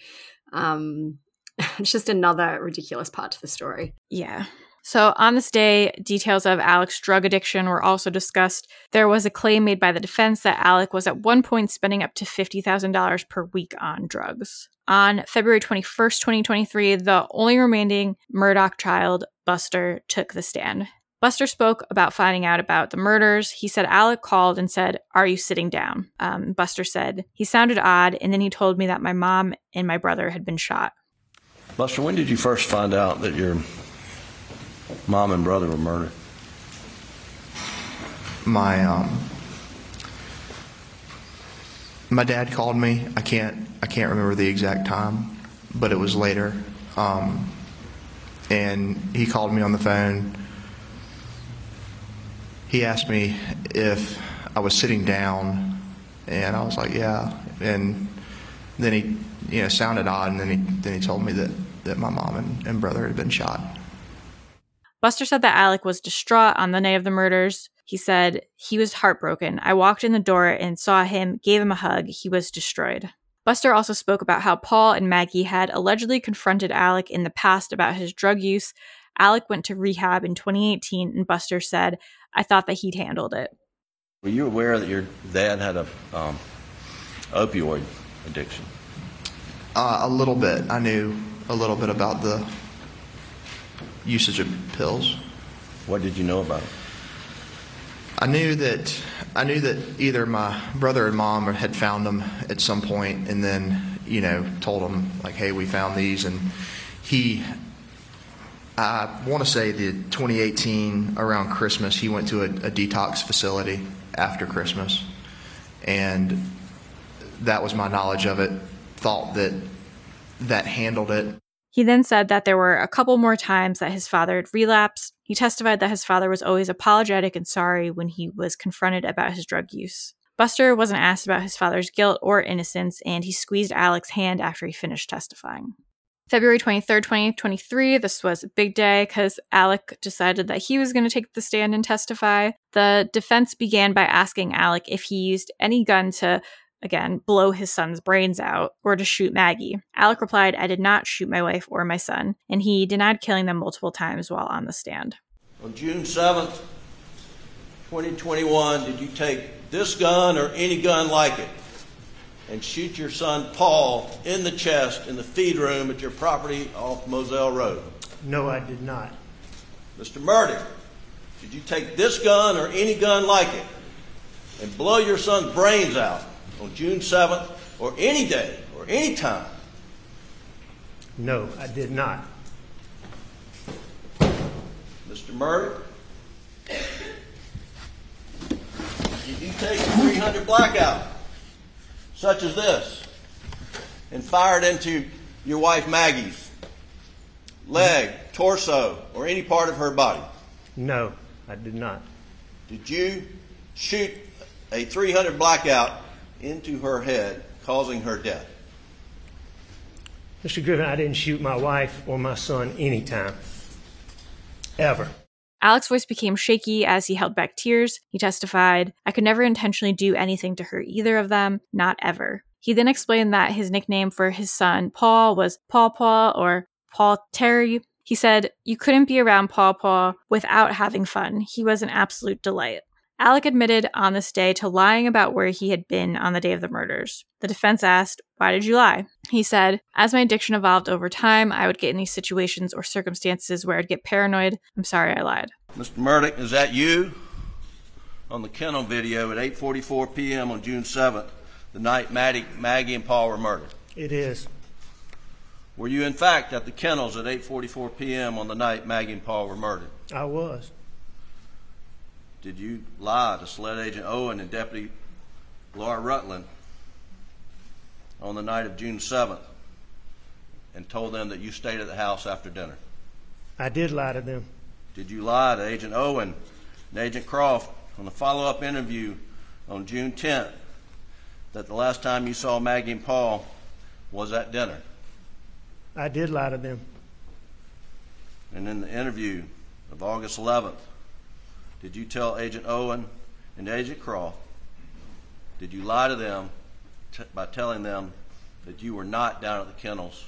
Um, it's just another ridiculous part to the story. Yeah. So on this day, details of Alec's drug addiction were also discussed. There was a claim made by the defense that Alec was at one point spending up to $50,000 per week on drugs. On February 21st, 2023, the only remaining Murdaugh child, Buster, took the stand. Buster spoke about finding out about the murders. He said Alec called and said, Are you sitting down? Um, Buster said, He sounded odd, and then he told me that my mom and my brother had been shot. Buster, when did you first find out that your mom and brother were murdered? my um my dad called me. I can't I can't remember the exact time, but it was later. Um, and he called me on the phone. He asked me if I was sitting down, and I was like, "Yeah." And then he, you know, sounded odd, and then he then he told me that that my mom and, and brother had been shot. Buster said that Alec was distraught on the night of the murders. He said he was heartbroken. I walked in the door and saw him, gave him a hug. He was destroyed. Buster also spoke about how Paul and Maggie had allegedly confronted Alec in the past about his drug use. Alec went to rehab in 2018, and Buster said, I thought that he'd handled it. Were you aware that your dad had a um, opioid addiction? Uh, a little bit. I knew a little bit about the usage of pills. What did you know about it? I knew that I knew that either my brother and mom had found them at some point, and then you know told them like, "Hey, we found these," and he. I want to say the 2018 around Christmas, he went to a, a detox facility after Christmas, and that was my knowledge of it. Thought that that handled it. He then said that there were a couple more times that his father had relapsed. He testified that his father was always apologetic and sorry when he was confronted about his drug use. Buster wasn't asked about his father's guilt or innocence, and he squeezed Alec's hand after he finished testifying. February 23rd, 2023, this was a big day because Alec decided that he was going to take the stand and testify. The defense began by asking Alec if he used any gun to again, blow his son's brains out or to shoot Maggie. Alec replied, I did not shoot my wife or my son, and he denied killing them multiple times while on the stand. On June 7th, 2021, did you take this gun or any gun like it and shoot your son Paul in the chest in the feed room at your property off Moselle Road? No, I did not. Mr. Murdaugh, did you take this gun or any gun like it and blow your son's brains out on June 7th or any day or any time? No, I did not. Mr. Murdaugh, did you take a 300 blackout such as this and fire it into your wife Maggie's leg, torso, or any part of her body? No, I did not. Did you shoot a 300 blackout into her head, causing her death? Mr. Griffin, I didn't shoot my wife or my son anytime. Ever. Alec's voice became shaky as he held back tears. He testified, I could never intentionally do anything to hurt either of them, not ever. He then explained that his nickname for his son, Paul, was Paw Paw or Paul Terry. He said, You couldn't be around Paw Paw without having fun. He was an absolute delight. Alec admitted on this day to lying about where he had been on the day of the murders. The defense asked, Why did you lie? He said, As my addiction evolved over time, I would get in these situations or circumstances where I'd get paranoid. I'm sorry I lied. Mr. Murdaugh, is that you? On the kennel video at 8:44 p.m. on June 7th, the night Maddie, Maggie and Paul were murdered. It is. Were you in fact at the kennels at 8:44 p.m. on the night Maggie and Paul were murdered? I was. Did you lie to SLED Agent Owen and Deputy Laura Rutland on the night of June 7th and told them that you stayed at the house after dinner? I did lie to them. Did you lie to Agent Owen and Agent Croft on the follow up interview on June 10th that the last time you saw Maggie and Paul was at dinner? I did lie to them. And in the interview of August 11th, did you tell Agent Owen and Agent Croft, did you lie to them t- by telling them that you were not down at the kennels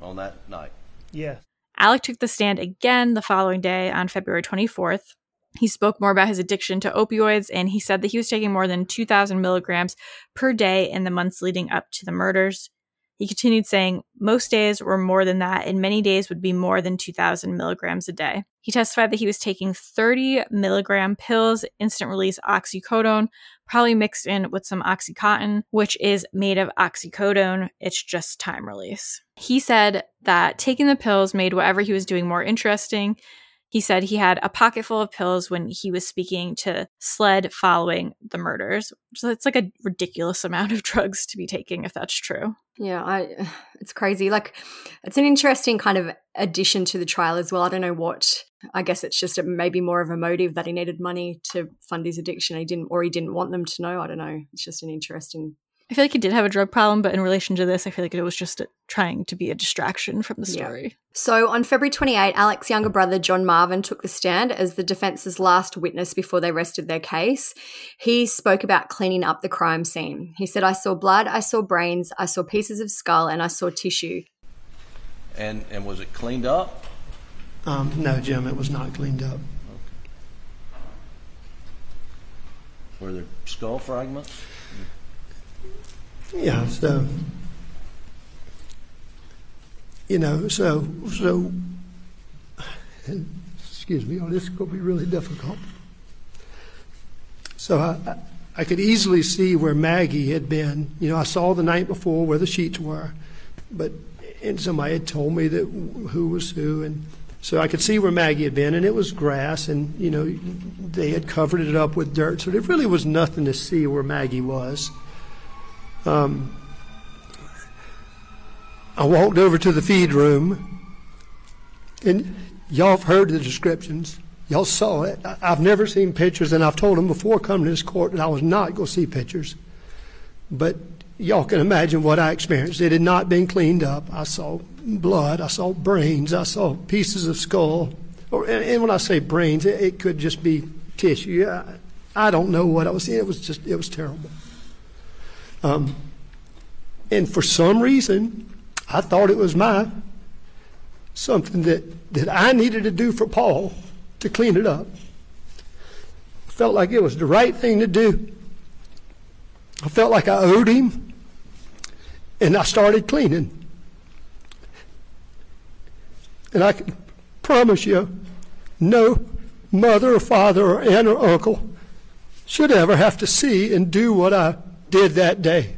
on that night? Yes. Alec took the stand again the following day on February 24th. He spoke more about his addiction to opioids and he said that he was taking more than 2,000 milligrams per day in the months leading up to the murders. He continued saying most days were more than that, and many days would be more than 2,000 milligrams a day. He testified that he was taking 30 milligram pills, instant release oxycodone, probably mixed in with some Oxycontin, which is made of oxycodone. It's just time release. He said that taking the pills made whatever he was doing more interesting. He said he had a pocket full of pills when he was speaking to SLED following the murders. So it's like a ridiculous amount of drugs to be taking if that's true. Yeah, I it's crazy. Like it's an interesting kind of addition to the trial as well. I don't know what I guess it's just a, maybe more of a motive that he needed money to fund his addiction. He didn't or he didn't want them to know. I don't know. It's just an interesting I feel like he did have a drug problem, but in relation to this, I feel like it was just a, trying to be a distraction from the story. Yeah. So on February 28, Alec's younger brother, John Marvin, took the stand as the defense's last witness before they rested their case. He spoke about cleaning up the crime scene. He said, I saw blood, I saw brains, I saw pieces of skull, and I saw tissue. And, and was it cleaned up? Um, no, Jim, it was not cleaned up. Were there skull fragments? Yeah, so you know, so so excuse me, oh, this could be really difficult. So I, I could easily see where Maggie had been. You know, I saw the night before where the sheets were, but and somebody had told me that who was who, and so I could see where Maggie had been, and it was grass, and you know, they had covered it up with dirt, so there really was nothing to see where Maggie was. Um, I walked over to the feed room, and y'all have heard the descriptions. Y'all saw it. I've never seen pictures, and I've told them before coming to this court that I was not going to see pictures. But y'all can imagine what I experienced. It had not been cleaned up. I saw blood. I saw brains. I saw pieces of skull. Or, and, when I say brains, it, it could just be tissue. I, I don't know what I was seeing. It was just, it was terrible. Um, and for some reason, I thought it was my something that, that I needed to do for Paul to clean it up. I felt like it was the right thing to do. I felt like I owed him, and I started cleaning. And I can promise you, no mother or father or aunt or uncle should ever have to see and do what I did that day.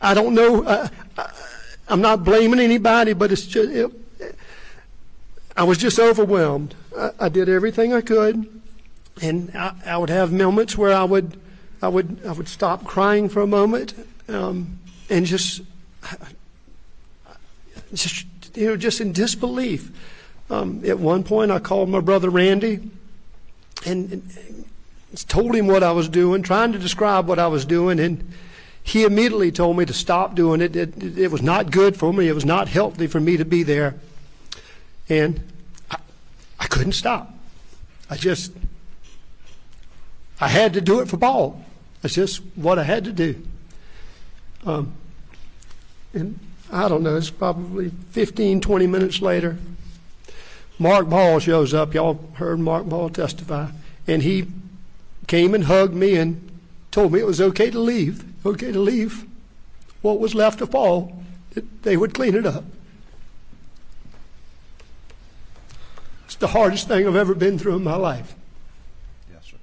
I don't know. Uh, I'm not blaming anybody, but it's just. It, I was just overwhelmed. I, I, did everything I could, and I, I, would have moments where I would, I would, I would stop crying for a moment, um, and just, just you know, just in disbelief. Um, at one point, I called my brother Randy, and, and told him what I was doing, trying to describe what I was doing, and he immediately told me to stop doing it. It, it, it was not good for me. It was not healthy for me to be there. And I, I couldn't stop. I just, I had to do it for Paul. That's just what I had to do. Um, and I don't know, it's probably 15, 20 minutes later. Mark Ball shows up. Y'all heard Mark Ball testify. And he came and hugged me and told me it was okay to leave, okay to leave what was left of Paul, that they would clean it up. It's the hardest thing I've ever been through in my life. Yes, sir.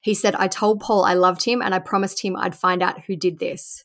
He said, I told Paul I loved him and I promised him I'd find out who did this.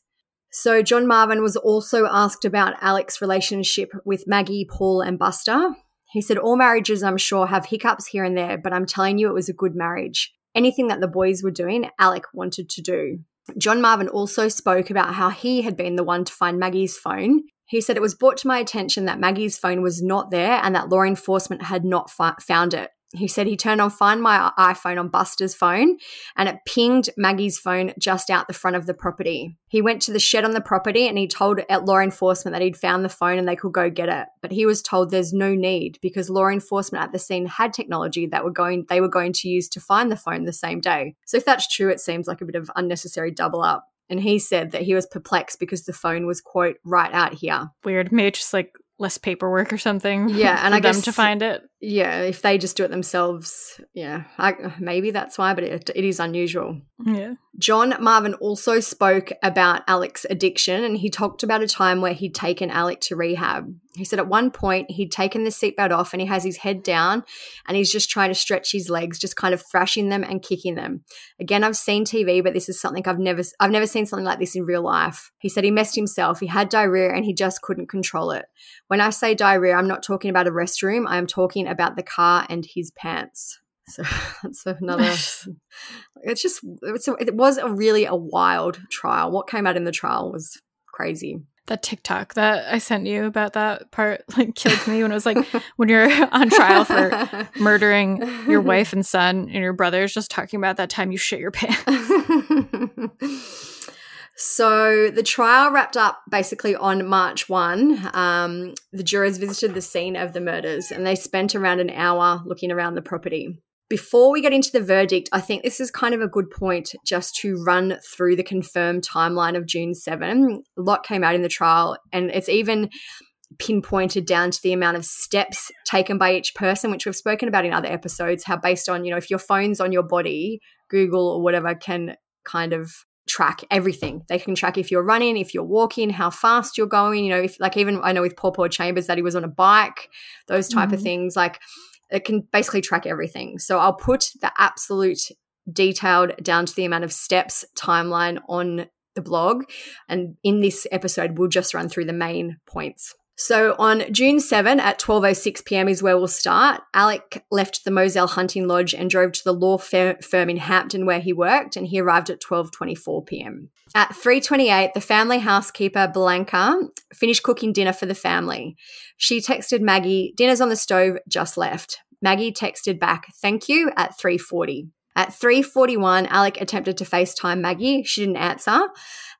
So, John Marvin was also asked about Alec's relationship with Maggie, Paul, and Buster. He said, All marriages, I'm sure, have hiccups here and there, but I'm telling you, it was a good marriage. Anything that the boys were doing, Alec wanted to do. John Marvin also spoke about how he had been the one to find Maggie's phone. He said it was brought to my attention that Maggie's phone was not there and that law enforcement had not found it. He said he turned on Find My iPhone on Buster's phone and it pinged Maggie's phone just out the front of the property. He went to the shed on the property and he told at law enforcement that he'd found the phone and they could go get it. But he was told there's no need because law enforcement at the scene had technology that were going they were going to use to find the phone the same day. So if that's true, it seems like a bit of unnecessary double up. And he said that he was perplexed because the phone was quote right out here. Weird. Maybe just like less paperwork or something. Yeah, and I guess them to find it. Yeah, if they just do it themselves, yeah, I, maybe that's why, but it, it is unusual. Yeah. John Marvin also spoke about Alec's addiction and he talked about a time where he'd taken Alec to rehab. He said at one point he'd taken the seatbelt off and he has his head down and he's just trying to stretch his legs, just kind of thrashing them and kicking them. Again, I've seen TV, but this is something I've never I've never seen something like this in real life. He said he messed himself. He had diarrhea and he just couldn't control it. When I say diarrhea, I'm not talking about a restroom. I am talking about the car and his pants. So that's another. it's just it's a, it was a really a wild trial. What came out in the trial was crazy. That TikTok that I sent you about that part like killed me when it was like when you're on trial for murdering your wife and son and your brothers, just talking about that time you shit your pants. So the trial wrapped up basically on March 1. Um, the jurors visited the scene of the murders and they spent around an hour looking around the property. Before we get into the verdict, I think this is kind of a good point just to run through the confirmed timeline of June 7. A lot came out in the trial, and it's even pinpointed down to the amount of steps taken by each person, which we've spoken about in other episodes. How, based on, you know, if your phone's on your body, Google or whatever can kind of track everything. They can track if you're running, if you're walking, how fast you're going. You know, if like even I know with Paw Paw Chambers that he was on a bike, those type mm-hmm. of things. Like it can basically track everything. So I'll put the absolute detailed down to the amount of steps timeline on the blog. And in this episode, we'll just run through the main points. So on June 7 at 12:06 p.m. is where we'll start. Alec left the Moselle Hunting Lodge and drove to the law firm in Hampton where he worked and he arrived at 12:24 p.m. At 3:28, the family housekeeper Blanca finished cooking dinner for the family. She texted Maggie, "Dinner's on the stove, just left." Maggie texted back, "Thank you" at 3:40. At 3:41, Alec attempted to FaceTime Maggie. She didn't answer.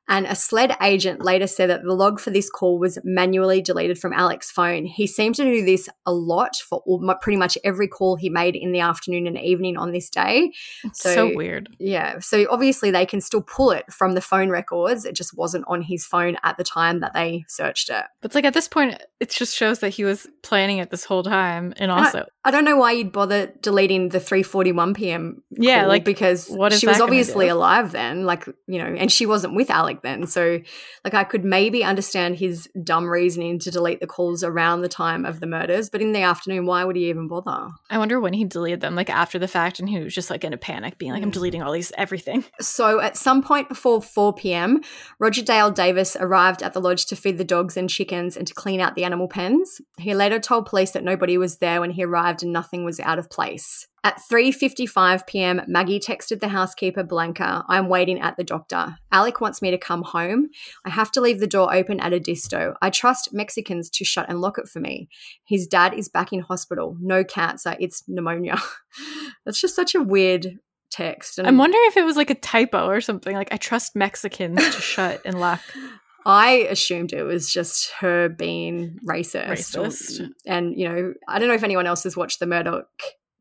And a SLED agent later said that the log for this call was manually deleted from Alex's phone. He seemed to do this a lot for pretty much every call he made in the afternoon and evening on this day. So, so weird. Yeah. So obviously they can still pull it from the phone records. It just wasn't on his phone at the time that they searched it. But it's like at this point, it just shows that he was planning it this whole time. And also, I, I don't know why you'd bother deleting the 3:41 p.m. Yeah, like because she was obviously alive then, like you know, and she wasn't with Alec then. So, like, I could maybe understand his dumb reasoning to delete the calls around the time of the murders, but in the afternoon, why would he even bother? I wonder when he deleted them, like after the fact, and he was just like in a panic, being like, "I'm mm. deleting all these everything." So, at some point before 4 p.m., Roger Dale Davis arrived at the lodge to feed the dogs and chickens and to clean out the animal pens. He later told police that nobody was there when he arrived and nothing was out of place. At 3:55 p.m., Maggie texted the housekeeper Blanca, "I'm waiting at the doctor. Alec wants me to come home. I have to leave the door open at Edisto. I trust Mexicans to shut and lock it for me. His dad is back in hospital. No cancer, it's pneumonia." That's just such a weird text. And I'm wondering if it was like a typo or something. Like, I trust Mexicans to shut and lock. I assumed it was just her being racist. or- Racist. and, you know, I don't know if anyone else has watched the Murdaugh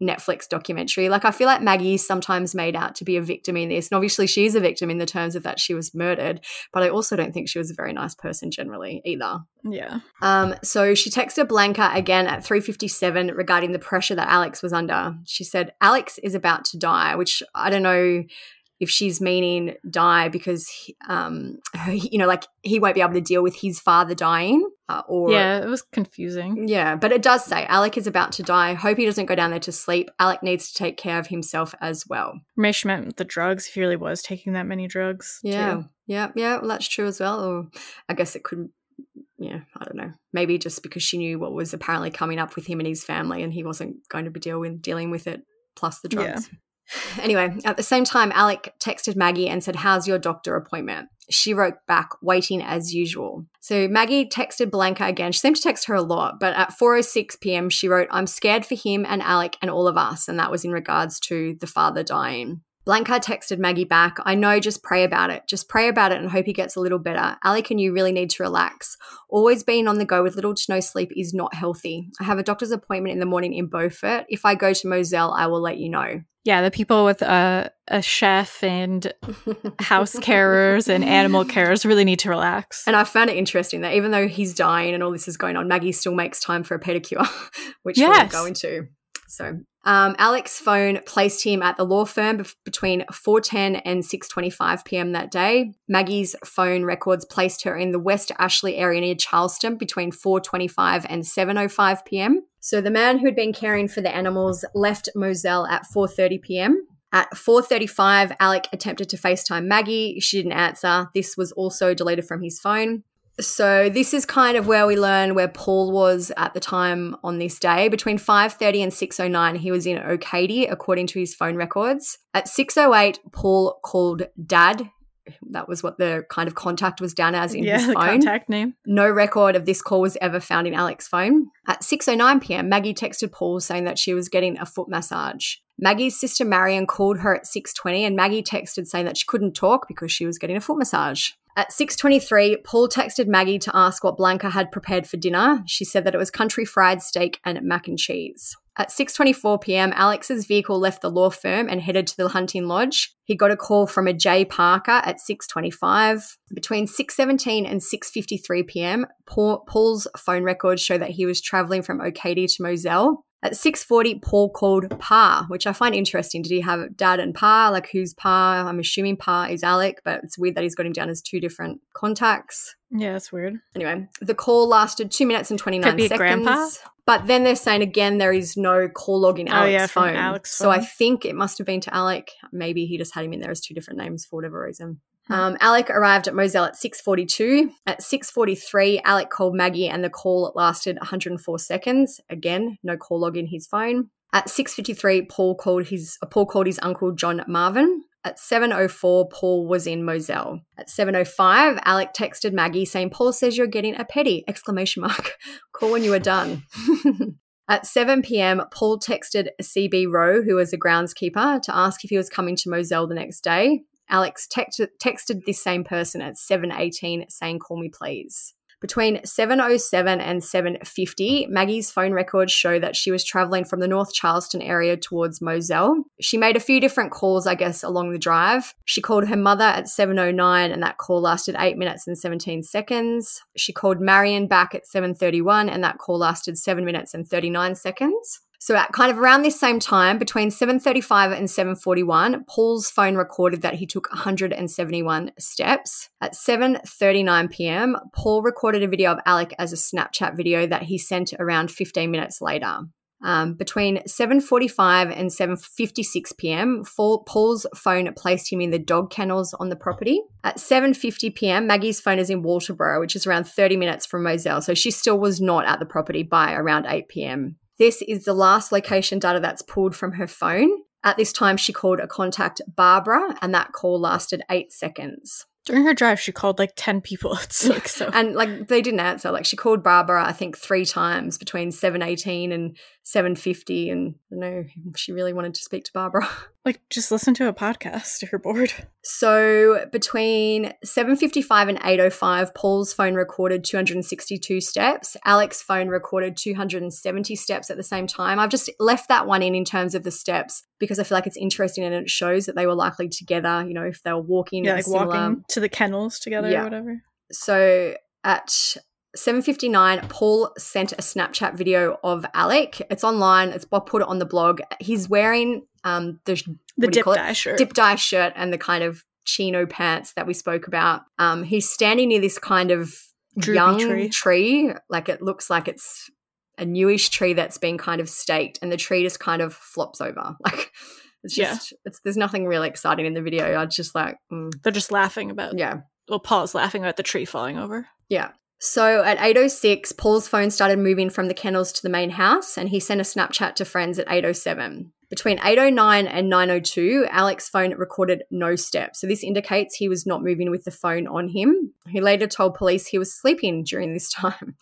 Netflix documentary. Like, I feel like Maggie's sometimes made out to be a victim in this. And obviously, she's a victim in the terms of that she was murdered. But I also don't think she was a very nice person generally either. Yeah. Um, so she texted Blanca again at 3:57 regarding the pressure that Alex was under. She said Alex is about to die, which I don't know if she's meaning die because um you know like he won't be able to deal with his father dying uh, or Yeah, it was confusing. yeah, but it does say Alec is about to die. Hope he doesn't go down there to sleep. Alec needs to take care of himself as well. Maybe she meant the drugs, if he really was taking that many drugs. Yeah, too. yeah, yeah. Well, that's true as well. Or I guess it could, yeah, I don't know. Maybe just because she knew what was apparently coming up with him and his family, and he wasn't going to be deal with, dealing with it plus the Yeah. Anyway, at the same time, Alec texted Maggie and said, How's your doctor appointment? She wrote back, waiting as usual. So Maggie texted Blanca again. She seemed to text her a lot, but at 4.06 p.m., she wrote, I'm scared for him and Alec and all of us. And that was in regards to the father dying. Blanca texted Maggie back, I know, just pray about it. Just pray about it and hope he gets a little better. Alec and you really need to relax. Always being on the go with little to no sleep is not healthy. I have a doctor's appointment in the morning in Beaufort. If I go to Moselle, I will let you know. Yeah, the people with uh, a chef and house carers and animal carers really need to relax. And I found it interesting that even though he's dying and all this is going on, Maggie still makes time for a pedicure, which Yes. we'll go into. So, um, Alex's phone placed him at the law firm between 4:10 and 6:25 p.m. that day. Maggie's phone records placed her in the West Ashley area near Charleston between 4:25 and 7:05 p.m. So the man who had been caring for the animals left Moselle at 4:30 p.m. At 4:35, Alec attempted to FaceTime Maggie. She didn't answer. This was also deleted from his phone. So this is kind of where we learn where Paul was at the time on this day. Between 5:30 and 6:09, he was in Okatie, according to his phone records. At 6:08, Paul called Dad. That was what the kind of contact was down as in yeah, his the phone. contact name. No record of this call was ever found in Alex's phone. At 6:09 p.m., Maggie texted Paul saying that she was getting a foot massage. Maggie's sister Marian called her at 6:20 and Maggie texted saying that she couldn't talk because she was getting a foot massage. At 6:23, Paul texted Maggie to ask what Blanca had prepared for dinner. She said that it was country fried steak and mac and cheese. At 6:24 p.m., Alex's vehicle left the law firm and headed to the hunting lodge. He got a call from a Jay Parker at 6:25. Between 6:17 and 6:53 p.m., Paul's phone records show that he was traveling from Okatie to Moselle. At 6:40, Paul called Pa, which I find interesting. Did he have dad and Pa? Like who's Pa? I'm assuming Pa is Alec, but it's weird that he's got him down as two different contacts. Yeah, that's weird. Anyway, the call lasted two minutes and 29 Could be seconds. grandpa? But then they're saying again there is no call log in Oh, Alex's yeah, from phone. So I think it must have been to Alec. Maybe he just had him in there as two different names for whatever reason. Um, Alec arrived at Moselle at 6.42. At 6.43, Alec called Maggie and the call lasted 104 seconds. Again, no call log in his phone. At 6.53, Paul called his uh, Paul called his uncle John Marvin. At 7.04, Paul was in Moselle. At 7.05, Alec texted Maggie saying, Paul says you're getting a petty! Exclamation mark. Call when you are done. At 7 p.m., Paul texted CB Rowe, who was a groundskeeper, to ask if he was coming to Moselle the next day. Alex text- texted this same person at 7:18 saying call me please. Between 7:07 and 7:50, Maggie's phone records show that she was traveling from the North Charleston area towards Moselle. She made a few different calls, I guess, along the drive. She called her mother at 7:09 and that call lasted 8 minutes and 17 seconds. She called Marian back at 7:31 and that call lasted 7 minutes and 39 seconds. So at kind of around this same time, between 7:35 and 7:41, Paul's phone recorded that he took 171 steps. At 7:39 p.m., Paul recorded a video of Alec as a Snapchat video that he sent around 15 minutes later. Um, between 7:45 and 7:56 p.m., Paul's phone placed him in the dog kennels on the property. At 7:50 p.m., Maggie's phone is in Walterboro, which is around 30 minutes from Moselle, so she still was not at the property by around 8 p.m. This is the last location data that's pulled from her phone. At this time, she called a contact Barbara, and that call lasted eight seconds. During her drive, she called like 10 people. It's like so. and like they didn't answer. Like she called Barbara, I think, three times between 718 and 750. And I don't know she really wanted to speak to Barbara. Like just listen to a podcast if you're bored. So between 755 and 805, Paul's phone recorded 262 steps. Alex's phone recorded 270 steps at the same time. I've just left that one in in terms of the steps because I feel like it's interesting and it shows that they were likely together, you know, if they were walking. Yeah, like similar... walking to the kennels together yeah. or whatever. So at 7.59 paul sent a snapchat video of alec. It's online. It's bob put it on the blog. He's wearing um the, the dip dye shirt dip dye shirt. And the kind of chino pants that we spoke about. Um he's standing near this kind of Droopy young tree. tree. Like it looks like it's a newish tree that's been kind of staked and the tree just kind of flops over. Like it's just yeah. it's there's nothing really exciting in the video. I just like mm. they're just laughing about yeah. well paul's laughing about the tree falling over. Yeah so at 8:06, Paul's phone started moving from the kennels to the main house, and he sent a Snapchat to friends at 8:07. Between 8:09 and 9:02, Alex's phone recorded no steps, so this indicates he was not moving with the phone on him. He later told police he was sleeping during this time,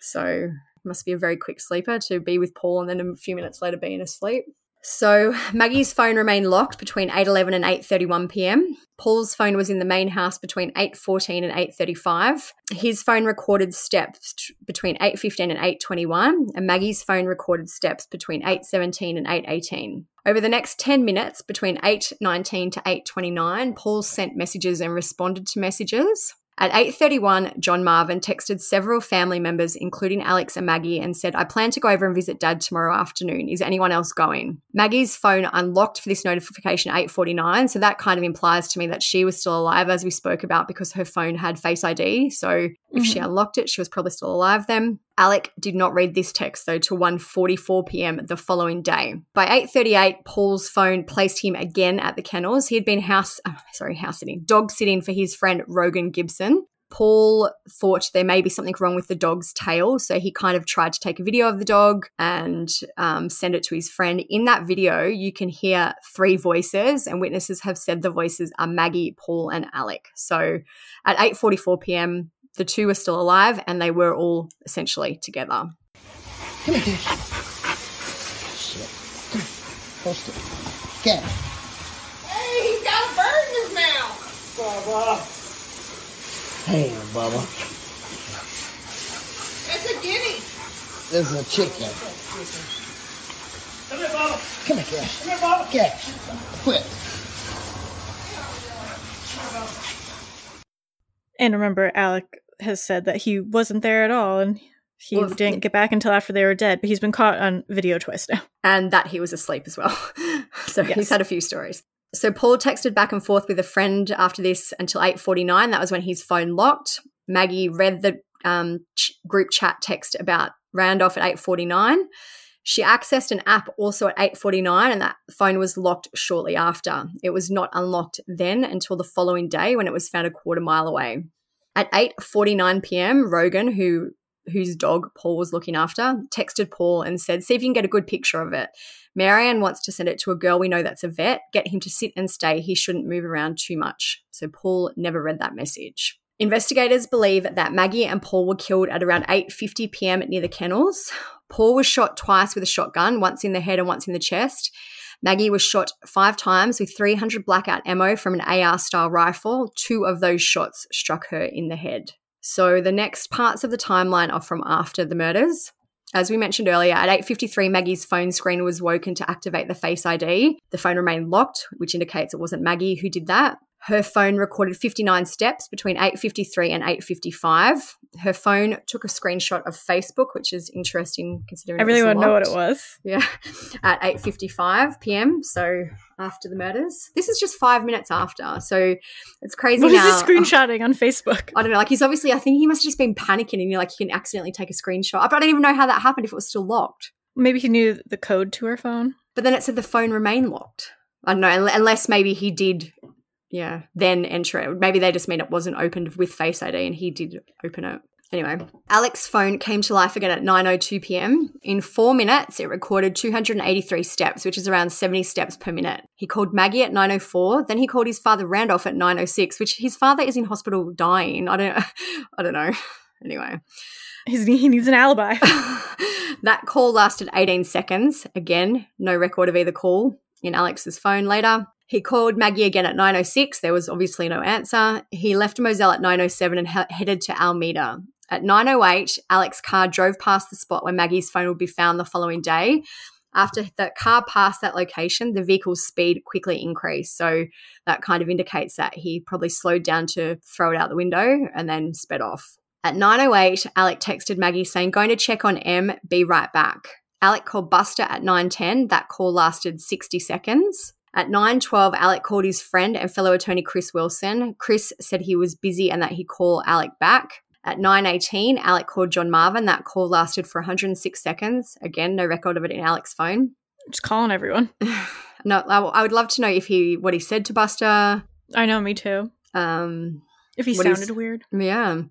so must be a very quick sleeper to be with Paul and then a few minutes later being asleep. So Maggie's phone remained locked between 8:11 and 8:31 p.m. Paul's phone was in the main house between 8:14 and 8:35. His phone recorded steps between 8:15 and 8:21, and Maggie's phone recorded steps between 8:17 and 8:18. Over the next 10 minutes between 8:19 to 8:29, Paul sent messages and responded to messages. At 8:31, John Marvin texted several family members including Alex and Maggie and said, "I plan to go over and visit dad tomorrow afternoon. Is anyone else going?" Maggie's phone unlocked for this notification at 8:49, so that kind of implies to me that she was still alive as we spoke about because her phone had Face ID. So if mm-hmm. she unlocked it, she was probably still alive then. Alec did not read this text though till 1:44 p.m. the following day. By 8:38, Paul's phone placed him again at the kennels. He had been house oh, sorry, house sitting, dog sitting for his friend Rogan Gibson. Paul thought there may be something wrong with the dog's tail, so he kind of tried to take a video of the dog and um, send it to his friend. In that video, you can hear three voices, and witnesses have said the voices are Maggie, Paul, and Alec. So, at 8:44 p.m., the two were still alive and they were all essentially together. Come here, Cash. Shit. Come here. Post it. Cash. Hey, he's got a bird in his mouth. Bubba. Hey, Bubba. It's a guinea. This is a chicken. Come here, Bubba. Come here, Cash. Come here, Bubba. Cash. Quit. And remember, Alec has said that he wasn't there at all and he well, didn't get back until after they were dead, but he's been caught on video twice now. And that he was asleep as well. so yes. he's had a few stories. So Paul texted back and forth with a friend after this until 8:49. That was when his phone locked. Maggie read the um, ch- group chat text about Randolph at 8:49. She accessed an app also at 8:49 and that phone was locked shortly after. It was not unlocked then until the following day when it was found a quarter mile away. At 8:49 p.m., Rogan, who whose dog Paul was looking after, texted Paul and said, "See if you can get a good picture of it. Marianne wants to send it to a girl we know that's a vet. Get him to sit and stay. He shouldn't move around too much." So Paul never read that message. Investigators believe that Maggie and Paul were killed at around 8:50 p.m. near the kennels. Paul was shot twice with a shotgun, once in the head and once in the chest. Maggie was shot five times with 300 blackout ammo from an AR style rifle. Two of those shots struck her in the head. So the next parts of the timeline are from after the murders. As we mentioned earlier, at 8:53 Maggie's phone screen was woken to activate the Face ID. The phone remained locked, which indicates it wasn't Maggie who did that. Her phone recorded 59 steps between 8:53 and 8:55. Her phone took a screenshot of Facebook, which is interesting considering. I really want to know what it was. Yeah, at 8:55 p.m. So after the murders, this is just five minutes after. So it's crazy. What now. is he uh, screenshotting on Facebook? I don't know. Like he's obviously, I think he must have just been panicking, and you're like, you can accidentally take a screenshot. But I don't even know how that happened if it was still locked. Maybe he knew the code to her phone. But then it said the phone remained locked. I don't know, unless maybe he did yeah, then enter it. Maybe they just mean it wasn't opened with Face ID and he did open it. Anyway, Alex's phone came to life again at 9:02 p.m. In 4 minutes, it recorded 283 steps, which is around 70 steps per minute. He called Maggie at 9:04, then he called his father Randolph at 9:06, which his father is in hospital dying. I don't I don't know. Anyway, He's, he needs an alibi. that call lasted 18 seconds. Again, no record of either call in Alex's phone later. He called Maggie again at 9.06. There was obviously no answer. He left Moselle at 9.07 and he- headed to Almeda. At 9.08, Alex's car drove past the spot where Maggie's phone would be found the following day. After the car passed that location, the vehicle's speed quickly increased. So that kind of indicates that he probably slowed down to throw it out the window and then sped off. At 9.08, Alec texted Maggie saying, going to check on M, be right back. Alec called Buster at 9.10. That call lasted 60 seconds. At 9:12, Alec called his friend and fellow attorney Chris Wilson. Chris said he was busy and that he'd call Alec back. At 9:18, Alec called John Marvin. That call lasted for 106 seconds. Again, no record of it in Alec's phone. Just calling everyone. no, I would love to know if he what he said to Buster. I know, me too. Um, if he sounded weird. Yeah.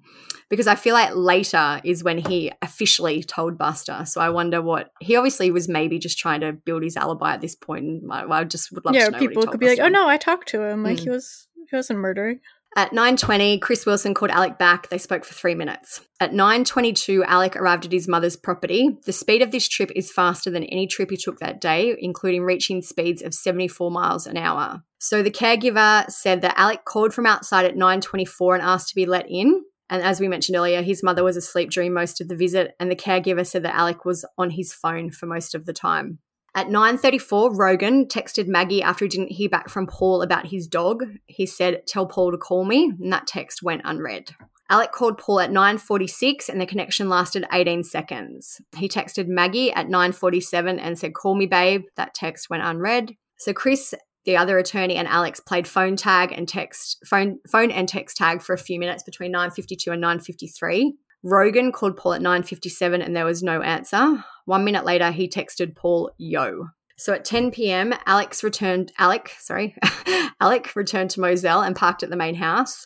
Because I feel like later is when he officially told Buster. So I wonder what he obviously was maybe just trying to build his alibi at this point. And I, I just would love yeah, to know. people could be Buster. like, "Oh no, I talked to him. Like Mm. he was he wasn't murdering." At 9:20, Chris Wilson called Alec back. They spoke for 3 minutes. At 9:22, Alec arrived at his mother's property. The speed of this trip is faster than any trip he took that day, including reaching speeds of 74 miles an hour. So the caregiver said that Alec called from outside at 9:24 and asked to be let in. And as we mentioned earlier, his mother was asleep during most of the visit, and the caregiver said that Alec was on his phone for most of the time. At 9:34, Rogan texted Maggie after he didn't hear back from Paul about his dog. He said, "Tell Paul to call me," and that text went unread. Alec called Paul at 9:46 and the connection lasted 18 seconds. He texted Maggie at 9:47 and said, "Call me, babe." That text went unread. So Chris the other attorney and Alex played phone tag and text phone phone and text tag for a few minutes between 9:52 and 9:53. Rogan called Paul at 9:57 and there was no answer. 1 minute later he texted Paul, "Yo." So at 10 p.m., Alex returned Alec, sorry. Alec returned to Moselle and parked at the main house.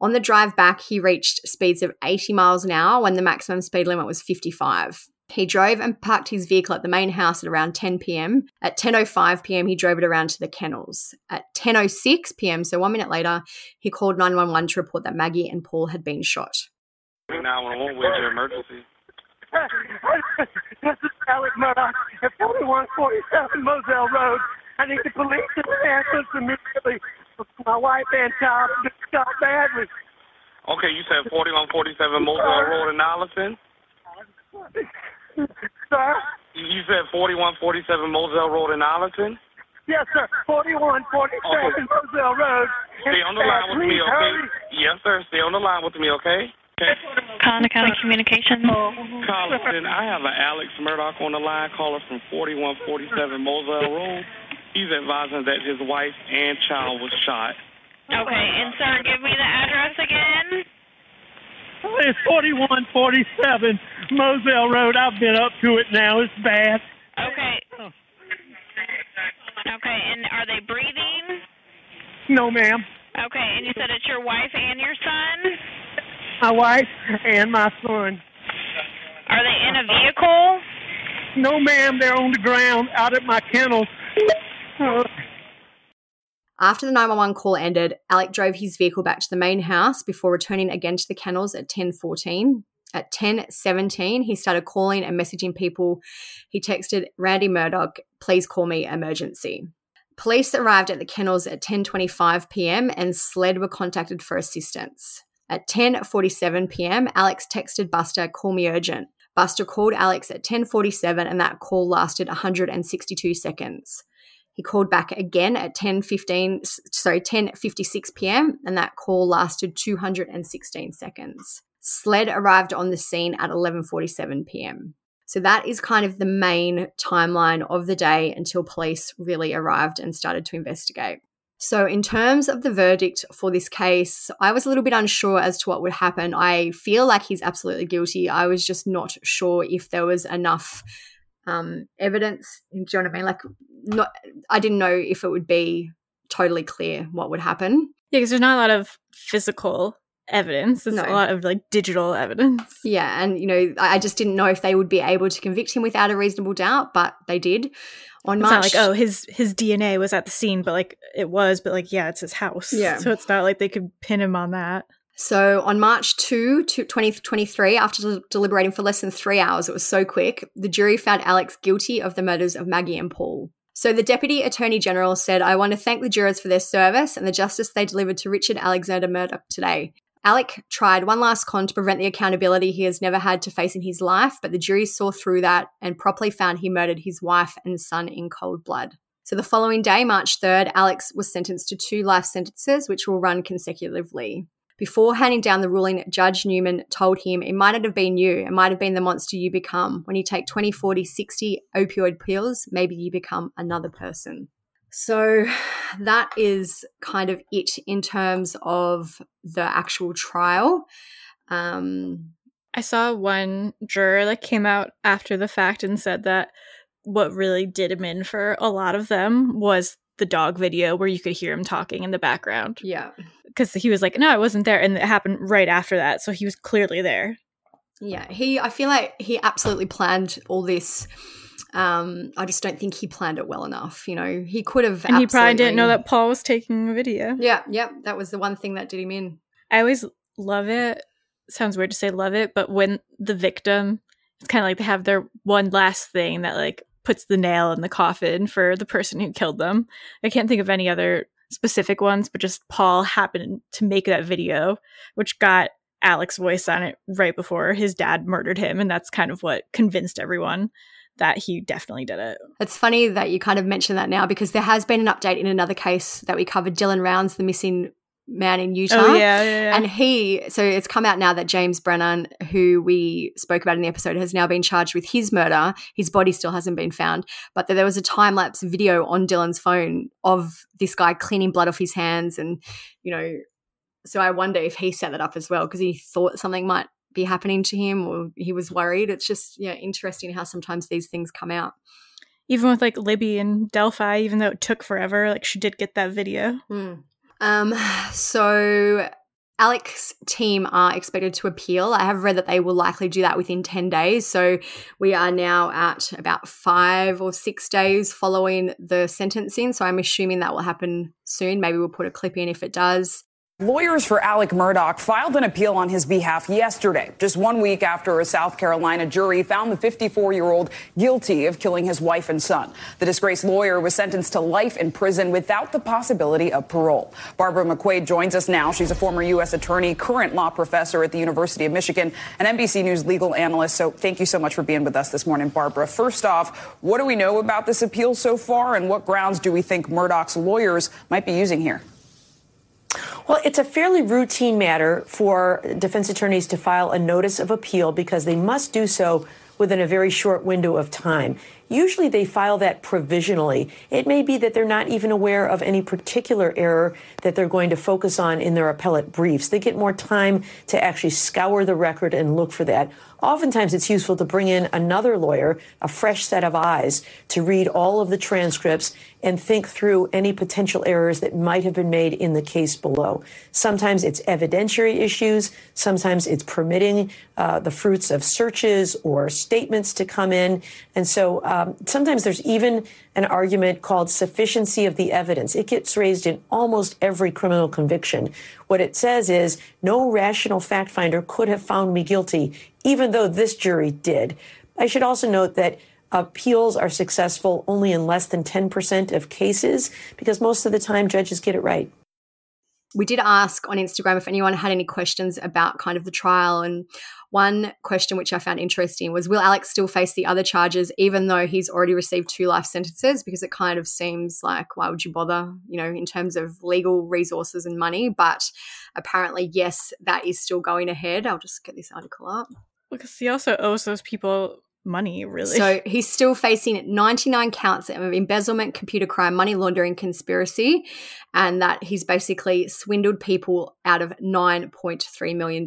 On the drive back, he reached speeds of 80 miles an hour when the maximum speed limit was 55. He drove and parked his vehicle at the main house at around 10 p.m. At 10:05 p.m., he drove it around to the kennels. At 10:06 p.m., so 1 minute later, he called 911 to report that Maggie and Paul had been shot. 911, where's your emergency? this is Alec Murdaugh at 4147 Moselle Road. I need the police and the ambulance immediately. My wife and child just shot badly. Okay, you said 4147 Moselle Road in Islandton? Sir? You said 4147 Moselle Road in Islandton? Yes, sir. 4147 Moselle Road. Stay on the line with uh, me, okay? Yes, sir. Stay on the line with me, okay? Okay. Colleton County Communications. Collison, I have an Alex Murdaugh on the line, caller from 4147 Moselle Road. He's advising that his wife and child was shot. Okay, and sir, give me the address again. It's 4147 Moselle Road. I've been up to it now. It's bad. Okay. Okay, and are they breathing? No, ma'am. Okay, and you said it's your wife and your son? My wife and my son. Are they in a vehicle? No, ma'am. They're on the ground out at my kennels. Uh, After the 911 call ended, Alec drove his vehicle back to the main house before returning again to the kennels at 10:14. At 10:17, he started calling and messaging people. He texted Randy Murdaugh, "Please call me emergency." Police arrived at the kennels at 10:25 p.m. and SLED were contacted for assistance. At 10:47 p.m., Alex texted Buster, "Call me urgent." Buster called Alex at 10:47 and that call lasted 162 seconds. He called back again at 10:15 sorry 10:56 p.m. and that call lasted 216 seconds. SLED arrived on the scene at 11:47 p.m. So that is kind of the main timeline of the day until police really arrived and started to investigate. So, in terms of the verdict for this case, I was a little bit unsure as to what would happen. I feel like he's absolutely guilty. I was just not sure if there was enough um, evidence. Do you know what I mean? Like, not, I didn't know if it would be totally clear what would happen. Yeah, because there's not a lot of physical evidence. There's No. a lot of like digital evidence. Yeah, and you know, I I just didn't know if they would be able to convict him without a reasonable doubt, but they did. On It's March, not like oh his his DNA was at the scene, but like it was, but like yeah, it's his house. Yeah. So it's not like they could pin him on that. So on March 2, to 2023, after del- deliberating for less than three hours, it was so quick, the jury found Alex guilty of the murders of Maggie and Paul. So the Deputy Attorney General said, I want to thank the jurors for their service and the justice they delivered to Richard Alexander Murdaugh today. Alec tried one last con to prevent the accountability he has never had to face in his life, but the jury saw through that and properly found he murdered his wife and son in cold blood. So the following day, March 3rd, Alex was sentenced to two life sentences, which will run consecutively. Before handing down the ruling, Judge Newman told him it might not have been you, it might have been the monster you become. When you take 20, 40, 60 opioid pills, maybe you become another person. So that is kind of it in terms of the actual trial. Um, I saw one juror that came out after the fact and said that what really did him in for a lot of them was the dog video where you could hear him talking in the background. Yeah. Because he was like, no, I wasn't there. And it happened right after that. So he was clearly there. Yeah, he. I feel like he absolutely planned all this. Um, I just don't think he planned it well enough. You know, he could have. And he probably didn't know that Paul was taking a video. Yeah, yeah, that was the one thing that did him in. I always love it. Sounds weird to say love it, but when the victim, it's kind of like they have their one last thing that like puts the nail in the coffin for the person who killed them. I can't think of any other specific ones, but just Paul happened to make that video, which got Alex's voice on it right before his dad murdered him. And that's kind of what convinced everyone that he definitely did it. It's funny that you kind of mention that now because there has been an update in another case that we covered, Dylan Rounds, the missing man in Utah. Oh, yeah, yeah, yeah. And he, so it's come out now that James Brennan, who we spoke about in the episode, has now been charged with his murder. His body still hasn't been found, but there was a time lapse video on Dylan's phone of this guy cleaning blood off his hands. And, you know, so I wonder if he set that up as well because he thought something might be happening to him or he was worried. It's just, yeah, interesting how sometimes these things come out. Even with like Libby and Delphi, even though it took forever, like she did get that video. Um, so Alex's team are expected to appeal. I have read that they will likely do that within 10 days. So we are now at about five or six days following the sentencing. So I'm assuming that will happen soon. Maybe we'll put a clip in if it does. Lawyers for Alec Murdaugh filed an appeal on his behalf yesterday, just one week after a South Carolina jury found the 54 year old guilty of killing his wife and son. The disgraced lawyer was sentenced to life in prison without the possibility of parole. Barbara McQuade joins us now. She's a former U.S. attorney, current law professor at the University of Michigan, and NBC News legal analyst. So thank you so much for being with us this morning, Barbara. First off, what do we know about this appeal so far, and what grounds do we think Murdaugh's lawyers might be using here? Well, it's a fairly routine matter for defense attorneys to file a notice of appeal because they must do so within a very short window of time. Usually they file that provisionally. It may be that they're not even aware of any particular error that they're going to focus on in their appellate briefs. They get more time to actually scour the record and look for that. Oftentimes it's useful to bring in another lawyer, a fresh set of eyes, to read all of the transcripts and think through any potential errors that might have been made in the case below. Sometimes it's evidentiary issues. Sometimes it's permitting uh, the fruits of searches or statements to come in. And so uh, Um, sometimes there's even an argument called sufficiency of the evidence. It gets raised in almost every criminal conviction. What it says is no rational fact finder could have found me guilty, even though this jury did. I should also note that appeals are successful only in less than 10% of cases because most of the time judges get it right. We did ask on Instagram if anyone had any questions about kind of the trial. And one question which I found interesting was Will Alex still face the other charges even though he's already received two life sentences? Because it kind of seems like, why would you bother, you know, in terms of legal resources and money? But apparently, yes, that is still going ahead. I'll just get this article up. Because he also owes those people money, really. So he's still facing 99 counts of embezzlement, computer crime, money laundering, conspiracy, and that he's basically swindled people out of $9.3 million.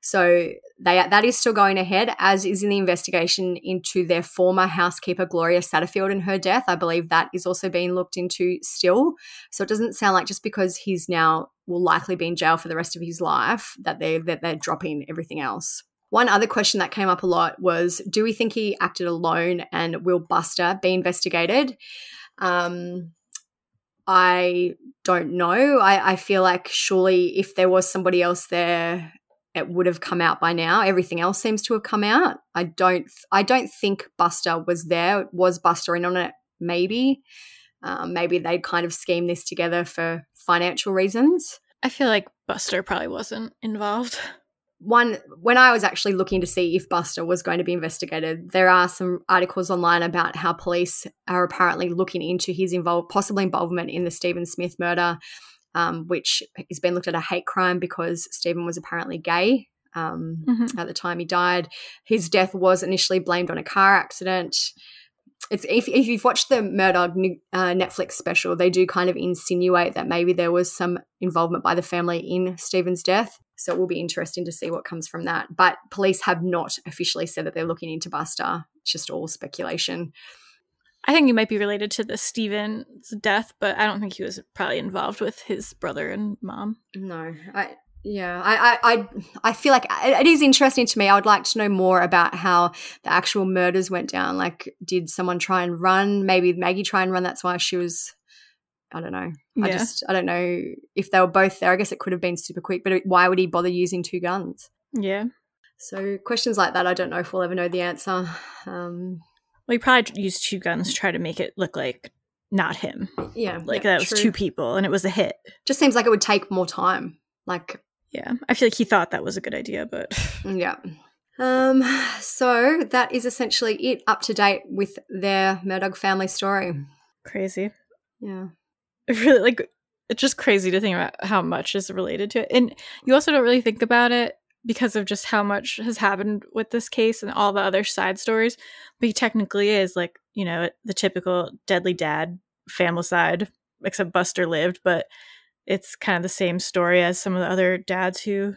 So they that is still going ahead, as is in the investigation into their former housekeeper Gloria Satterfield and her death. I believe that is also being looked into still. So it doesn't sound like just because he's now will likely be in jail for the rest of his life that they that they're dropping everything else. One other question that came up a lot was Do we think he acted alone and will Buster be investigated? Um, I don't know. I, I feel like surely if there was somebody else there, it would have come out by now. Everything else seems to have come out. I don't. I don't think Buster was there. Was Buster in on it? Maybe. Um, maybe they kind of schemed this together for financial reasons. I feel like Buster probably wasn't involved one when I was actually looking to see if Buster was going to be investigated, there are some articles online about how police are apparently looking into his involved possible involvement in the Stephen Smith murder, um, which has been looked at a hate crime because Stephen was apparently gay um, mm-hmm. at the time he died. His death was initially blamed on a car accident. It's if, if you've watched the Murdaugh uh, Netflix special, they do kind of insinuate that maybe there was some involvement by the family in Stephen's death. So it will be interesting to see what comes from that. But police have not officially said that they're looking into Buster. It's just all speculation. I think he might be related to the Stephen's death, but I don't think he was probably involved with his brother and mom. No, I yeah, I I I feel like it is interesting to me. I would like to know more about how the actual murders went down. Like, did someone try and run? Maybe Maggie try and run. That's why she was I don't know. Yeah. I just I don't know if they were both there. I guess it could have been super quick, but why would he bother using two guns? Yeah. So questions like that, I don't know if we'll ever know the answer. Um, well, he probably used two guns to try to make it look like not him. Yeah, like yeah, that was true. two people, and it was a hit. Just seems like it would take more time. Like, yeah, I feel like he thought that was a good idea, but yeah. Um, so that is essentially it up to date with their Murdaugh family story. Crazy. Yeah really like it's just crazy to think about how much is related to it. And you also don't really think about it because of just how much has happened with this case and all the other side stories. But he technically is like, you know, the typical deadly dad family side, except Buster lived, but it's kind of the same story as some of the other dads who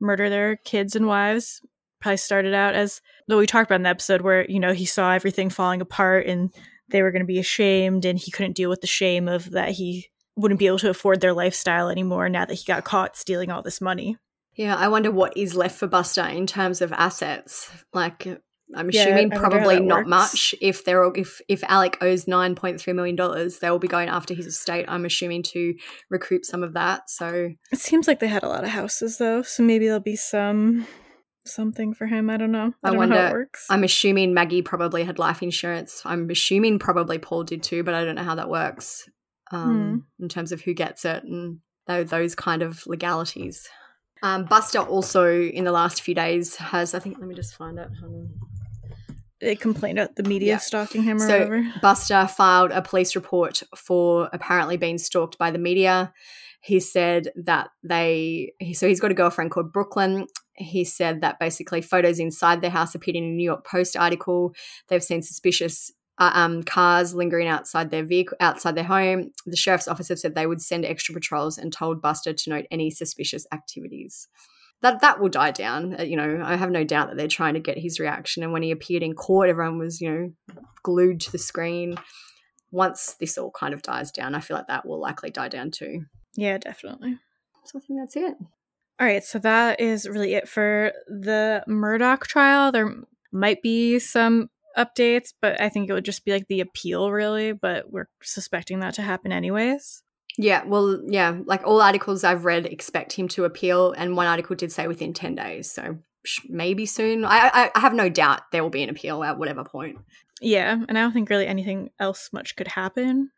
murder their kids and wives. Probably started out as though we talked about in the episode where, you know, he saw everything falling apart and they were going to be ashamed and he couldn't deal with the shame of that he wouldn't be able to afford their lifestyle anymore now that he got caught stealing all this money. Yeah, I wonder what is left for Buster in terms of assets. Like I'm assuming yeah, probably not works. much. If they're all, if if Alec owes nine point three million dollars, they will be going after his estate. I'm assuming to recoup some of that. So it seems like they had a lot of houses though, so maybe there'll be some something for him. I don't know. I, I don't wonder. Know how it works. I'm assuming Maggie probably had life insurance. I'm assuming probably Paul did too, but I don't know how that works um, hmm. in terms of who gets it and those kind of legalities. Um, Buster also in the last few days has, I think, let me just find out. it. They complained about the media yeah. stalking him or so whatever. Buster filed a police report for apparently being stalked by the media. He said that they, so he's got a girlfriend called Brooklyn he said that basically photos inside their house appeared in a New York Post article. They've seen suspicious uh, um, cars lingering outside their vehicle, outside their home. The sheriff's office have said they would send extra patrols and told Buster to note any suspicious activities. That that will die down. Uh, you know, I have no doubt that they're trying to get his reaction. And when he appeared in court, everyone was you know glued to the screen. Once this all kind of dies down, I feel like that will likely die down too. Yeah, definitely. So I think that's it. All right, so that is really it for the Murdaugh trial. There might be some updates, but I think it would just be like the appeal, really. But we're suspecting that to happen anyways. Yeah, well, yeah, like all articles I've read expect him to appeal, and one article did say within 10 days. So maybe soon. I, I, I have no doubt there will be an appeal at whatever point. Yeah, and I don't think really anything else much could happen.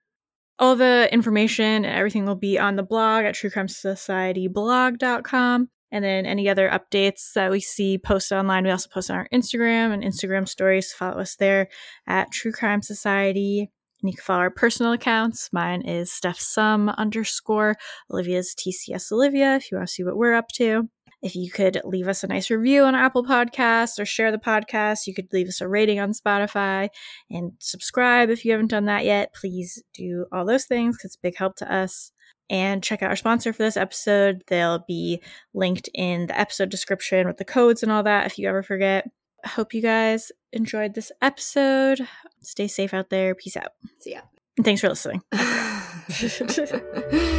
All the information and everything will be on the blog at truecrimesocietyblog.com. And then any other updates that we see posted online, we also post on our Instagram and Instagram stories. Follow us there at True Crime Society. And you can follow our personal accounts. Mine is Steph Sum underscore. Olivia's TCS Olivia if you want to see what we're up to. If you could leave us a nice review on Apple Podcasts or share the podcast, you could leave us a rating on Spotify and subscribe if you haven't done that yet. Please do all those things because it's a big help to us. And check out our sponsor for this episode. They'll be linked in the episode description with the codes and all that if you ever forget. I hope you guys enjoyed this episode. Stay safe out there. Peace out. See ya. And thanks for listening.